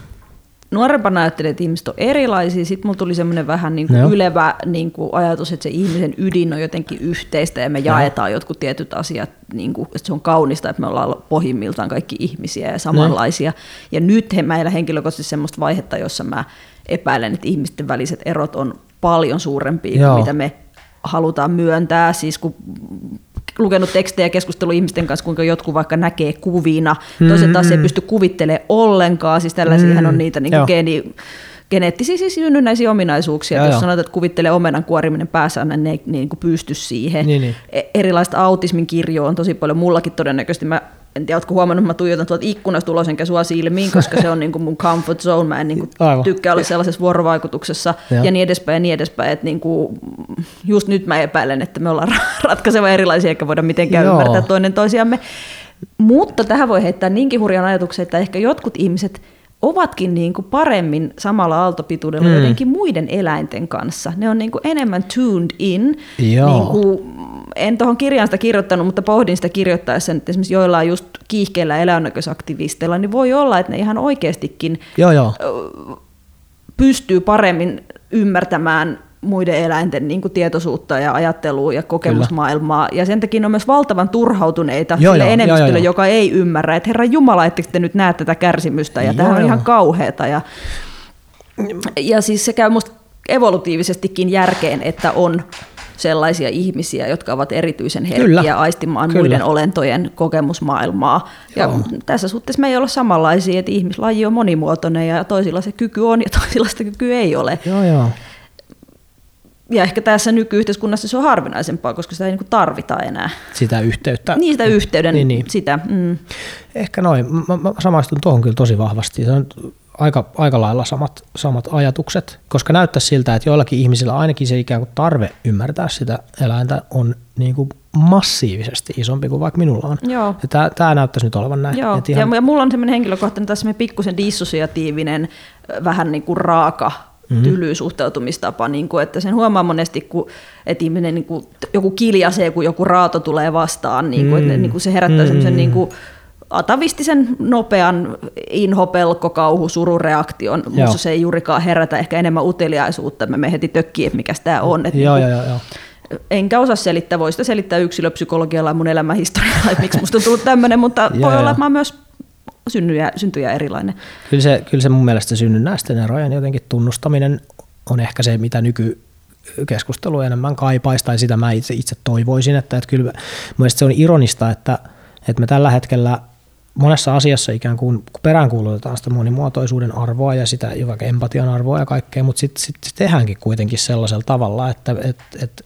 nuorempana ajattelin, että ihmiset on erilaisia. Sitten mulla tuli semmoinen vähän niin kuin no. ylevä niin kuin ajatus, että se ihmisen ydin on jotenkin yhteistä ja me jaetaan no. jotkut tietyt asiat, niin kuin, että se on kaunista, että me ollaan pohjimmiltaan kaikki ihmisiä ja samanlaisia. No. Ja nyt he, meillä henkilökohtaisesti semmoista vaihetta, jossa mä epäilen, että ihmisten väliset erot on paljon suurempia Joo. kuin mitä me halutaan myöntää. Siis kun lukenut tekstejä ja keskustelu ihmisten kanssa, kuinka jotkut vaikka näkee kuvina, toiset taas ei mm-hmm. pysty kuvittelemaan ollenkaan, siis tällaisia mm, on niitä niin geeni, geneettisiä siis synnynnäisiä ominaisuuksia. Joo, Jos sanotaan, että kuvittelee omenan kuoriminen päässä, niin ne ei niin kuin pysty siihen. Niin, niin. E- Erilaista autismin kirjoa on tosi paljon. Mullakin todennäköisesti, mä en tiedä, ootko huomannut, että mä tuijotan tuolta ikkunasta ulos enkä sua silmiin, koska se on niin kuin mun comfort zone. Mä en niin kuin Aivan. tykkää olla sellaisessa vuorovaikutuksessa Joo. ja niin edespäin ja niin edespäin. Että niin kuin, just nyt mä epäilen, että me ollaan ratkaiseva erilaisia, eikä voida mitenkään Joo. ymmärtää toinen toisiamme. Mutta tähän voi heittää niinkin hurjan ajatuksen, että ehkä jotkut ihmiset ovatkin niin kuin paremmin samalla aaltopituudella mm. jotenkin muiden eläinten kanssa. Ne on niin kuin enemmän tuned in. Joo. Niin kuin, en tuohon kirjaan sitä kirjoittanut, mutta pohdin sitä kirjoittaessa, että esimerkiksi joillain just kiihkeillä eläinnäköisaktivisteilla, niin voi olla, että ne ihan oikeastikin Joo, joo. pystyy paremmin ymmärtämään muiden eläinten niin kuin tietoisuutta ja ajattelua ja kokemusmaailmaa. Ja sen takia ne on myös valtavan turhautuneita Joo, sille joo, enemmistölle, joo, joo. joka ei ymmärrä, että herra Jumala, ettekö te nyt näe tätä kärsimystä ja Joo, tämä on joo. ihan kauheata. Ja, ja siis se käy musta evolutiivisestikin järkeen, että on sellaisia ihmisiä, jotka ovat erityisen herkkiä Kyllä. aistimaan Kyllä. muiden olentojen kokemusmaailmaa. Ja tässä suhteessa me ei olla samanlaisia, että ihmislaji on monimuotoinen ja toisilla se kyky on ja toisilla sitä kykyä ei ole. Joo, joo. Ja ehkä tässä nykyyhteiskunnassa se on harvinaisempaa, koska sitä ei niin tarvita enää. Sitä yhteyttä. Niin sitä yhteyden, Niin, niin. sitä. Mm. Ehkä noin. Mä, mä samaistun tuohon kyllä tosi vahvasti. Se on aika, aika lailla samat, samat ajatukset, koska näyttäisi siltä, että joillakin ihmisillä ainakin se ikään kuin tarve ymmärtää sitä eläintä on niin kuin massiivisesti isompi kuin vaikka minulla on. Joo. Ja tämä, näyttäisi nyt olevan näin. Joo, Et ihan, ja, ja mulla on semmoinen henkilökohtainen tässä pikkusen dissosiatiivinen, vähän niin kuin raaka Mhm. mm-hmm. tyly suhtautumistapa, niin kuin, että sen huomaa monesti, kun että ihminen niin kuin, joku kiljasee, kun joku raato tulee vastaan, niin kuin, Mm. että niin kuin se herättää Mm. semmoisen niin kuin, atavistisen nopean inho, pelko, kauhu, surureaktion. Minusta se ei juurikaan herätä ehkä enemmän uteliaisuutta, me me heti tökkii, että mikä tämä on. Että joo, niin joo, kuin- joo, joo. enkä osaa selittää, voi sitä selittää yksilöpsykologialla ja mun elämänhistorialla, että miksi musta on tullut tämmöinen, mutta Joo, voi olla, että mä oon myös syntyjä, syntyjä erilainen. Kyllä se, kyllä se mun mielestä synnynnäisten erojen jotenkin tunnustaminen on ehkä se, mitä nykykeskustelu enemmän kaipaisi, tai sitä mä itse, itse toivoisin, että, että kyllä mielestäni se on ironista, että, että me tällä hetkellä monessa asiassa ikään kuin peräänkuulutetaan sitä monimuotoisuuden arvoa ja sitä vaikka empatian arvoa ja kaikkea, mutta sitten sit, sit tehdäänkin kuitenkin sellaisella tavalla, että et, et,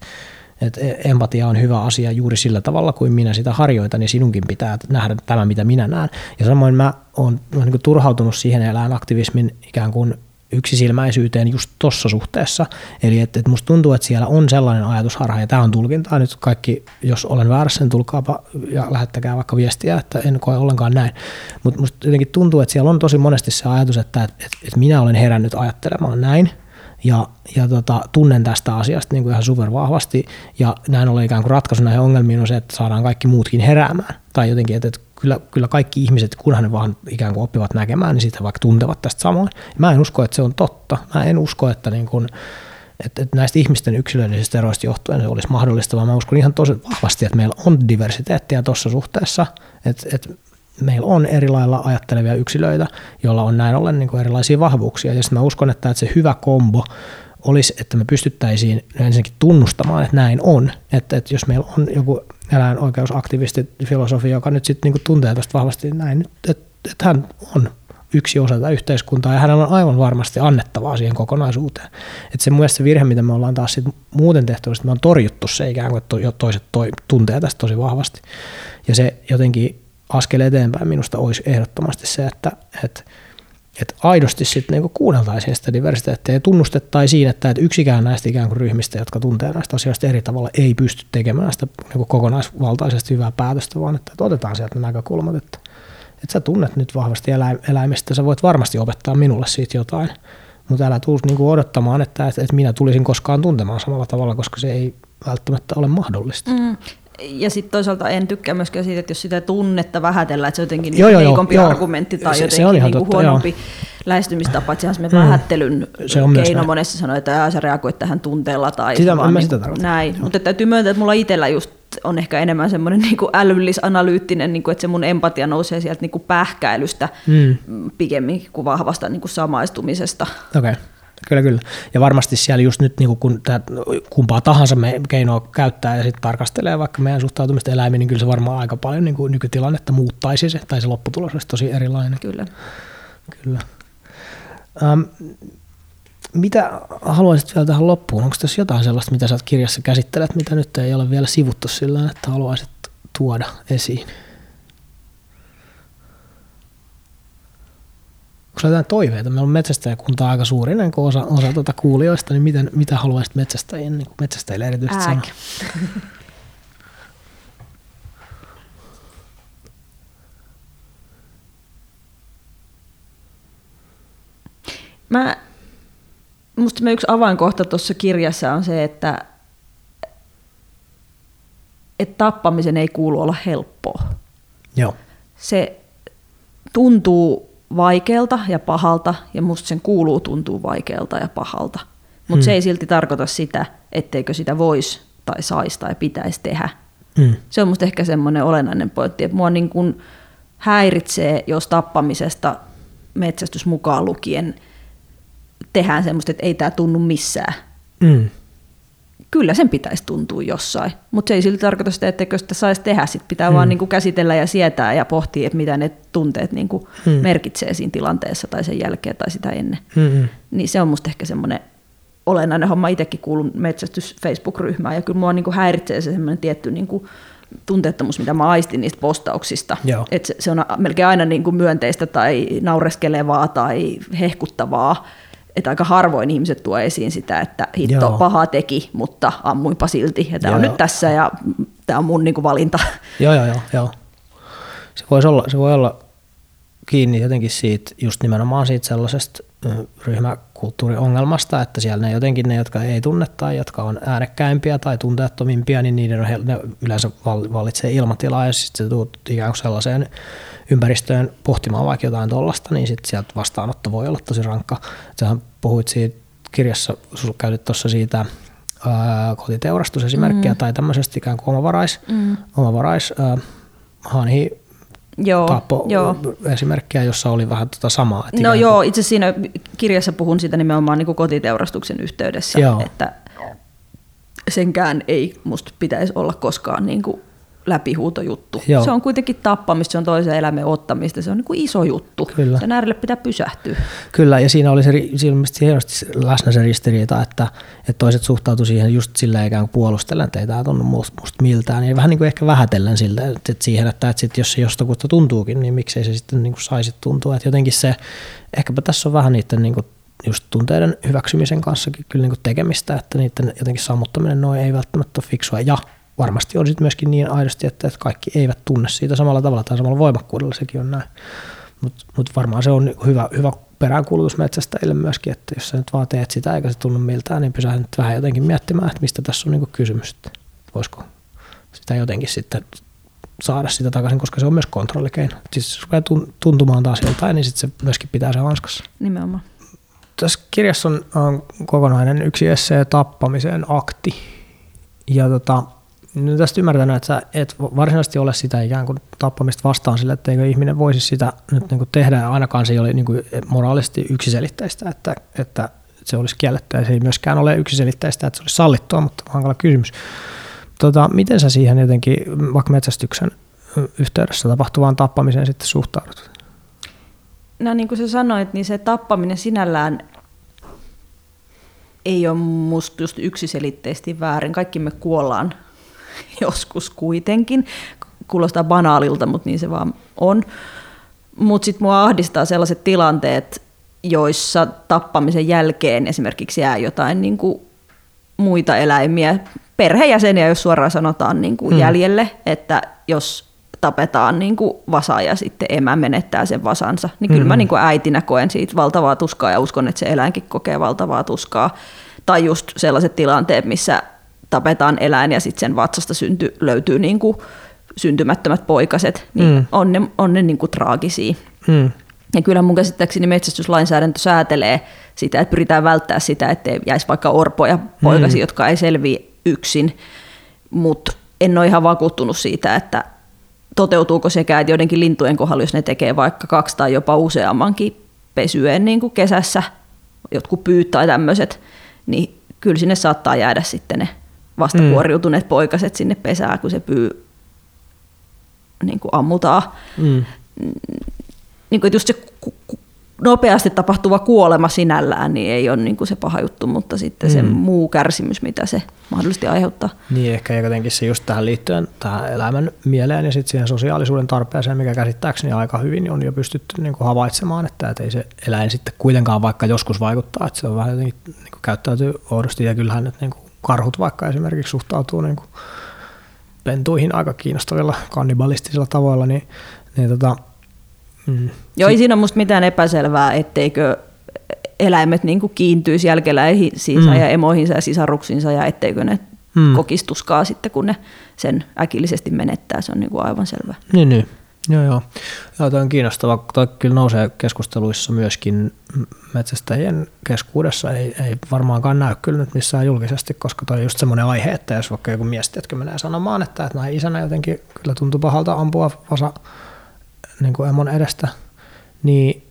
et empatia on hyvä asia juuri sillä tavalla kuin minä sitä harjoitan, niin sinunkin pitää nähdä tämä, mitä minä näen. Ja samoin mä oon niin turhautunut siihen eläinaktivismin ikään kuin yksisilmäisyyteen just tuossa suhteessa. Eli että et musta tuntuu, että siellä on sellainen ajatusharha, ja tämä on tulkintaa nyt kaikki, jos olen väärässä, niin tulkaapa ja lähettäkää vaikka viestiä, että en koe ollenkaan näin. Mutta musta jotenkin tuntuu, että siellä on tosi monesti se ajatus, että et, et, minä olen herännyt ajattelemaan näin, ja, ja tota, tunnen tästä asiasta niin kuin ihan supervahvasti, ja näin ollen ikään kuin ratkaisu näihin ongelmiin on se, että saadaan kaikki muutkin heräämään. Tai jotenkin, että, että kyllä, kyllä kaikki ihmiset, kunhan ne vaan ikään kuin oppivat näkemään, niin sitä vaikka tuntevat tästä samoin. Mä en usko, että se on totta. Mä en usko, että niin kuin, että, että näistä ihmisten yksilöllisistä eroista johtuen se olisi mahdollista, vaan mä uskon ihan tosi vahvasti, että meillä on diversiteettiä tuossa suhteessa, että, että meillä on eri lailla ajattelevia yksilöitä, joilla on näin ollen niin kuin erilaisia vahvuuksia. Ja sitten mä uskon, että, että se hyvä kombo olisi, että me pystyttäisiin ensinnäkin tunnustamaan, että näin on. Että, että jos meillä on joku eläinoikeusaktivisti, filosofi, joka nyt sitten niin tuntee tästä vahvasti näin, että, että hän on yksi osa tätä yhteiskuntaa ja hänellä on aivan varmasti annettavaa siihen kokonaisuuteen. Että se mielestä se virhe, mitä me ollaan taas sit muuten tehty, että me on torjuttu se ikään kuin, että to- toiset toi, tuntee tästä tosi vahvasti. Ja se jotenkin askel eteenpäin minusta olisi ehdottomasti se, että, että että aidosti sitten niinku kuunneltaisiin sitä diversiteettiä ja tunnustettaisiin, että, että yksikään näistä ikään kuin ryhmistä, jotka tuntee näistä asioista eri tavalla, ei pysty tekemään sitä niinku kokonaisvaltaisesti hyvää päätöstä, vaan että, että otetaan sieltä ne näkökulmat, että, että sä tunnet nyt vahvasti eläim- eläimistä, sä voit varmasti opettaa minulle siitä jotain, mutta älä tule niinku odottamaan, että, että, että minä tulisin koskaan tuntemaan samalla tavalla, koska se ei välttämättä ole mahdollista. Mm. Ja sitten toisaalta en tykkää myöskään siitä, että jos sitä tunnetta vähätellään, että se on jotenkin Joo, niin joo, joo, heikompi joo. argumentti tai Se- se jotenkin ihan niin totta, huonompi lähestymistapa. Että sehän semmoinen Mm. vähättelyn Se on keino monesti sanoa, että "Aa, sä reagoit tähän tunteella tai Sitä- vaan niin sitä kuin tarkoita. näin. Mutta täytyy myöntää, että mulla itsellä just on ehkä enemmän semmoinen niin kuin älyllis-analyyttinen, niin kuin, että se mun empatia nousee sieltä niin kuin pähkäilystä Mm. pikemmin kuin vahvasta niin kuin samaistumisesta. Okei, okay. Kyllä kyllä. Ja varmasti siellä just nyt niin kun tää, kumpaa tahansa me keinoa käyttää ja sitten tarkastelee vaikka meidän suhtautumista eläimiin, niin kyllä se varmaan aika paljon niin kuin nykytilannetta muuttaisi se, tai se lopputulos olisi tosi erilainen. Kyllä. Kyllä. Um, Mitä haluaisit vielä tähän loppuun? Onko tässä jotain sellaista, mitä sä kirjassa käsittelet, mitä nyt ei ole vielä sivuttu sillä että haluaisit tuoda esiin? Onko jotain toiveita? Meillä on metsästäjäkunta aika suuri ennen kuin osa, osa tuota kuulijoista, niin miten, mitä haluaisit metsästäjien, niin metsästäjille erityisesti sanoa? Mä, musta me yksi avainkohta tuossa kirjassa on se, että, että tappamisen ei kuulu olla helppoa. Joo. Se tuntuu vaikealta ja pahalta, ja musta sen kuuluu tuntua vaikealta ja pahalta. Mutta hmm. se ei silti tarkoita sitä, etteikö sitä voisi tai saisi tai pitäisi tehdä. Hmm. Se on musta ehkä semmoinen olennainen pointti, että mua niin kun häiritsee, jos tappamisesta metsästys mukaan lukien – tehdään semmoista, että ei tämä tunnu missään. Mm. Kyllä sen pitäisi tuntua jossain, mutta se ei silti tarkoita sitä, että sitä saisi tehdä. Sitten pitää mm. vaan niin kuin käsitellä ja sietää ja pohtia, että mitä ne tunteet niin kuin mm. merkitsee siinä tilanteessa tai sen jälkeen tai sitä ennen. Mm-hmm. Niin se on musta ehkä semmoinen olennainen homma. Itsekin kuulun metsästys Facebook-ryhmään ja kyllä mua niin kuin häiritsee se semmoinen tietty niin kuin tunteettomuus, mitä mä aistin niistä postauksista. Et se, se on melkein aina niin kuin myönteistä tai naureskelevaa tai hehkuttavaa että aika harvoin ihmiset tuo esiin sitä, että hitto Joo. paha teki, mutta ammuinpa silti. Ja tämä on nyt tässä ja tämä on mun niinku valinta. Joo, joo, joo. joo. Se, voisi olla, se voi olla kiinni jotenkin siitä, just nimenomaan siitä sellaisesta ryhmäkulttuuriongelmasta, että siellä ne jotenkin ne, jotka ei tunne tai jotka on äänekkäimpiä tai tunteettomimpia, niin niiden on, ne yleensä vallitsee ilmatilaa ja sitten se tuut ikään kuin sellaiseen ympäristöön pohtimaan vaikka jotain tuollaista, niin sitten sieltä vastaanotto voi olla tosi rankka. Sähän puhuit siitä kirjassa, sinulla käytit tuossa siitä ää, kotiteurastusesimerkkiä mm. tai tämmöisestä ikään kuin omavarais, mm. omavarais ää, hanhi joo, tapo joo. esimerkkiä, jossa oli vähän tuota samaa. no joo, kuin... itse siinä kirjassa puhun sitä nimenomaan niin kuin kotiteurastuksen yhteydessä, joo. että senkään ei musta pitäisi olla koskaan niin kuin läpihuutojuttu. Joo. Se on kuitenkin tappamista, se on toisen elämän ottamista, se on niin kuin iso juttu. Kyllä. Sen äärelle pitää pysähtyä. Kyllä, ja siinä oli se, siinä hienosti läsnä se ristiriita, että, että toiset suhtautuivat siihen just sillä ikään kuin puolustellen, että ei tämä tunnu musta, musta miltään. Ja vähän niin kuin ehkä vähätellen siltä, että siihen, että, että sit jos se jostakusta tuntuukin, niin miksei se sitten niin kuin saisi tuntua. Että jotenkin se, ehkäpä tässä on vähän niiden niin kuin just tunteiden hyväksymisen kanssa kyllä niin kuin tekemistä, että niiden jotenkin sammuttaminen noin ei välttämättä ole fiksua. Ja varmasti on sitten myöskin niin aidosti, että, kaikki eivät tunne siitä samalla tavalla tai samalla voimakkuudella, sekin on näin. Mutta mut varmaan se on hyvä, hyvä peräänkuulutus metsästäjille myöskin, että jos sä nyt vaan teet sitä eikä se tunnu miltään, niin pysähdy nyt vähän jotenkin miettimään, että mistä tässä on niinku kysymys. Voisiko sitä jotenkin sitten saada sitä takaisin, koska se on myös kontrollikeino. Siis jos rupeaa tuntumaan taas joltain, niin sitten se myöskin pitää se hanskassa. Nimenomaan. Tässä kirjassa on, on kokonainen yksi essee tappamiseen akti. Ja tota, nyt tästä ymmärtänyt, että sä et varsinaisesti ole sitä ikään kuin tappamista vastaan sille, että eikö ihminen voisi sitä nyt niin kuin tehdä, ainakaan se ei ole niin kuin moraalisesti yksiselitteistä, että, että se olisi kielletty, ja se ei myöskään ole yksiselitteistä, että se olisi sallittua, mutta hankala kysymys. Tota, miten sä siihen jotenkin vaikka metsästyksen yhteydessä tapahtuvaan tappamiseen sitten suhtaudut? No niin kuin sä sanoit, niin se tappaminen sinällään ei ole musta just yksiselitteisesti väärin. Kaikki me kuollaan joskus kuitenkin. Kuulostaa banaalilta, mutta niin se vaan on. Mutta sitten mua ahdistaa sellaiset tilanteet, joissa tappamisen jälkeen esimerkiksi jää jotain niin kuin muita eläimiä, perheenjäseniä, jos suoraan sanotaan niin kuin hmm. jäljelle, että jos tapetaan niin kuin vasa ja sitten emä menettää sen vasansa, niin kyllä mm. mä niin kuin äitinä koen siitä valtavaa tuskaa ja uskon, että se eläinkin kokee valtavaa tuskaa. Tai just sellaiset tilanteet, missä tapetaan eläin ja sitten sen vatsasta synty, löytyy niin kuin syntymättömät poikaset, niin mm. on ne, on ne niin kuin traagisia. Mm. Ja kyllä mun käsittääkseni metsästyslainsäädäntö säätelee sitä, että pyritään välttämään sitä, ettei jäisi vaikka orpoja poikasi, mm. jotka ei selviä yksin. Mutta en ole ihan vakuuttunut siitä, että toteutuuko sekä, että joidenkin lintujen kohdalla, jos ne tekee vaikka kaksi tai jopa useammankin pesyen niin kuin kesässä, jotkut pyyt tai tämmöiset, niin kyllä sinne saattaa jäädä sitten ne vastakuoriutuneet mm. poikaset sinne pesään, kun se pyy niin kuin ammutaan. Mm. Niin kuin, just se nopeasti tapahtuva kuolema sinällään niin ei ole niin kuin se paha juttu, mutta sitten mm. se muu kärsimys, mitä se mahdollisesti aiheuttaa. Niin, ehkä jotenkin se just tähän liittyen tähän elämän mieleen ja sitten siihen sosiaalisuuden tarpeeseen, mikä käsittääkseni aika hyvin on jo pystytty niin kuin havaitsemaan, että, että ei se eläin sitten kuitenkaan vaikka joskus vaikuttaa, että se on vähän jotenkin niin kuin käyttäytyy oudosti ja kyllähän nyt niin kuin karhut vaikka esimerkiksi suhtautuu niin kuin pentuihin aika kiinnostavilla kannibalistisilla tavoilla, niin, niin tota, mm, Joo, ei siinä ole musta mitään epäselvää, etteikö eläimet niin kuin kiintyisi jälkeläisiinsä mm. ja emoihinsa ja sisaruksiinsa ja etteikö ne mm. kokistuskaa sitten, kun ne sen äkillisesti menettää. Se on niin kuin aivan selvä. Niin, niin. Joo, joo. joo toi on kiinnostava. Toi kyllä nousee keskusteluissa myöskin metsästäjien keskuudessa. Ei, ei varmaankaan näy kyllä nyt missään julkisesti, koska toi on just semmoinen aihe, että jos vaikka joku mies tiedätkö, menee sanomaan, että, että näin isänä jotenkin kyllä tuntuu pahalta ampua vasa niin kuin emon edestä, niin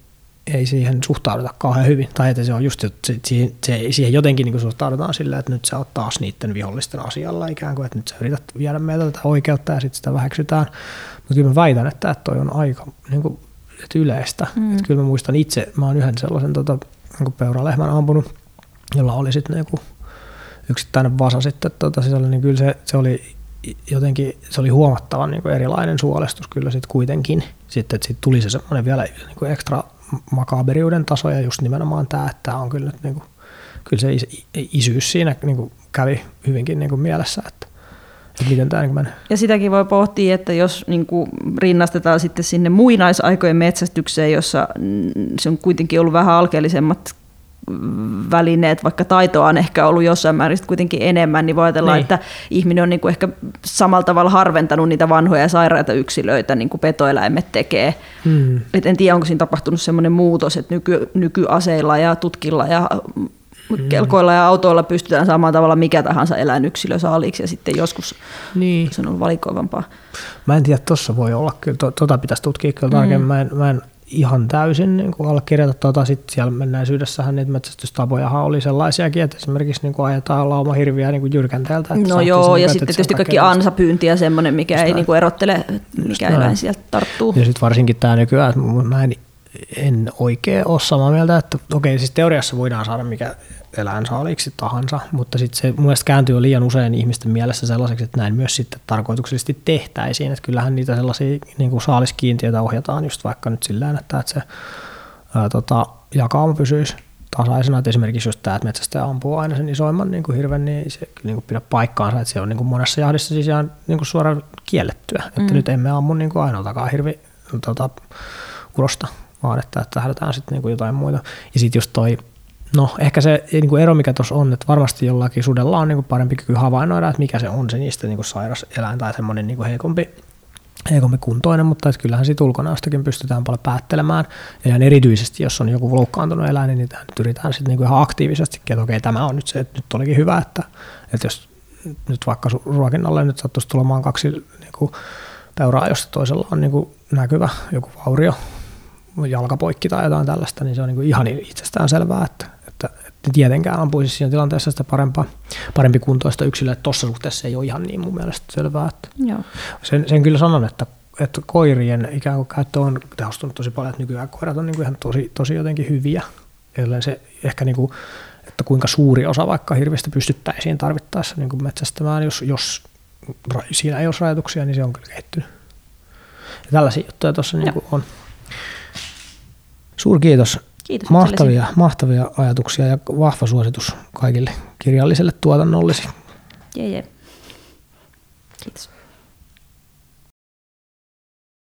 ei siihen suhtauduta kauhean hyvin. Tai että se on just, että siihen, se, siihen jotenkin niin suhtaudutaan sillä, että nyt sä oot taas niiden vihollisten asialla ikään kuin, että nyt sä yrität viedä meiltä tätä oikeutta ja sitten sitä väheksytään. Mutta kyllä mä väitän, että toi on aika niin kuin, että yleistä. Mm. Että kyllä mä muistan itse, mä oon yhden sellaisen tota, niin peuralehmän ampunut, jolla oli sitten niin yksittäinen vasa sitten tota, sisällä, niin kyllä se, se oli jotenkin se oli huomattavan niin erilainen suolestus kyllä sitten kuitenkin. Sitten, että siitä tuli se semmoinen vielä niin ekstra makaberiuden taso ja just nimenomaan tämä, että on kyllä nyt niin kuin, kyllä se isyys siinä niin kuin kävi hyvinkin niin kuin mielessä, että, että miten tämä niin menee. Ja sitäkin voi pohtia, että jos niin kuin rinnastetaan sitten sinne muinaisaikojen metsästykseen, jossa se on kuitenkin ollut vähän alkeellisemmat välineet, vaikka taitoa on ehkä ollut jossain määrin kuitenkin enemmän, niin voi ajatella, niin. että ihminen on niin kuin ehkä samalla tavalla harventanut niitä vanhoja ja sairaita yksilöitä, niin kuin petoeläimet tekee. Hmm. Et en tiedä, onko siinä tapahtunut sellainen muutos, että nyky, nykyaseilla ja tutkilla ja hmm. kelkoilla ja autoilla pystytään saamaan tavalla mikä tahansa eläinyksilö saaliksi ja sitten joskus niin. se on ollut valikoivampaa. Mä en tiedä, tuossa voi olla kyllä, tota pitäisi tutkia kyllä tarkemmin. Hmm. Mä en, mä en ihan täysin niin kuin allekirjoita tuota. Sitten siellä menneisyydessähän niitä metsästystapojahan oli sellaisiakin, että esimerkiksi niin kuin ajetaan lauma hirviä niin kuin jyrkänteeltä. No joo, ja sitten tietysti kaikki ansapyynti ja semmoinen, mikä ei niin kuin erottele, mikä eläin sieltä tarttuu. Ja sitten varsinkin tämä nykyään, että mä en, en oikein ole samaa mieltä, että okei, siis teoriassa voidaan saada mikä eläinsaaliiksi tahansa, mutta sitten se mun mielestä kääntyy liian usein ihmisten mielessä sellaiseksi, että näin myös sitten tarkoituksellisesti tehtäisiin, että kyllähän niitä sellaisia niin kuin saaliskiintiöitä ohjataan just vaikka nyt sillä että se ää, tota, jakauma pysyisi tasaisena, että esimerkiksi just tämä, että metsästäjä ampuu aina sen isoimman niin kuin hirven, niin se niin kuin pidä paikkaansa, että se on niin kuin monessa jahdissa siis ihan niin kuin suoraan kiellettyä, että mm. nyt emme ammu niin kuin ainoaltakaan hirvi tota, urosta, vaan että, että lähdetään sitten niin jotain muita. Ja sitten just toi No ehkä se niin kuin ero, mikä tuossa on, että varmasti jollakin sudella on niin kuin parempi kyky havainnoida, että mikä se on se niistä niin kuin sairas eläin tai semmoinen niin kuin heikompi, heikompi kuntoinen, mutta että kyllähän siitä ulkonäöstäkin pystytään paljon päättelemään. Ja ihan erityisesti, jos on joku loukkaantunut eläin, niin nyt yritetään sitten niin kuin ihan aktiivisesti, että okei, tämä on nyt se, että nyt olikin hyvä, että, että jos nyt vaikka ruokinnalle nyt sattuisi tulemaan kaksi niin kuin peuraa, josta toisella on niin kuin näkyvä joku vaurio, jalkapoikki tai jotain tällaista, niin se on niin kuin ihan itsestään selvää, että, että tietenkään ampuisi siinä tilanteessa sitä parempaa, parempi kuntoista yksilöä. Tuossa suhteessa ei ole ihan niin mun mielestä selvää. Että Joo. Sen, sen kyllä sanon, että, että koirien ikään kuin käyttö on tehostunut tosi paljon, että nykyään koirat on niin kuin ihan tosi, tosi jotenkin hyviä. Ellen se ehkä niin kuin, että kuinka suuri osa vaikka hirveästi pystyttäisiin tarvittaessa niin kuin metsästämään, jos, jos siinä ei ole rajoituksia, niin se on kyllä kehittynyt. Ja tällaisia juttuja tuossa niin on. Suurkiitos Kiitos. Mahtavia, mahtavia ajatuksia ja vahva suositus kaikille kirjalliselle tuotannollesi. Jee, jee. Kiitos.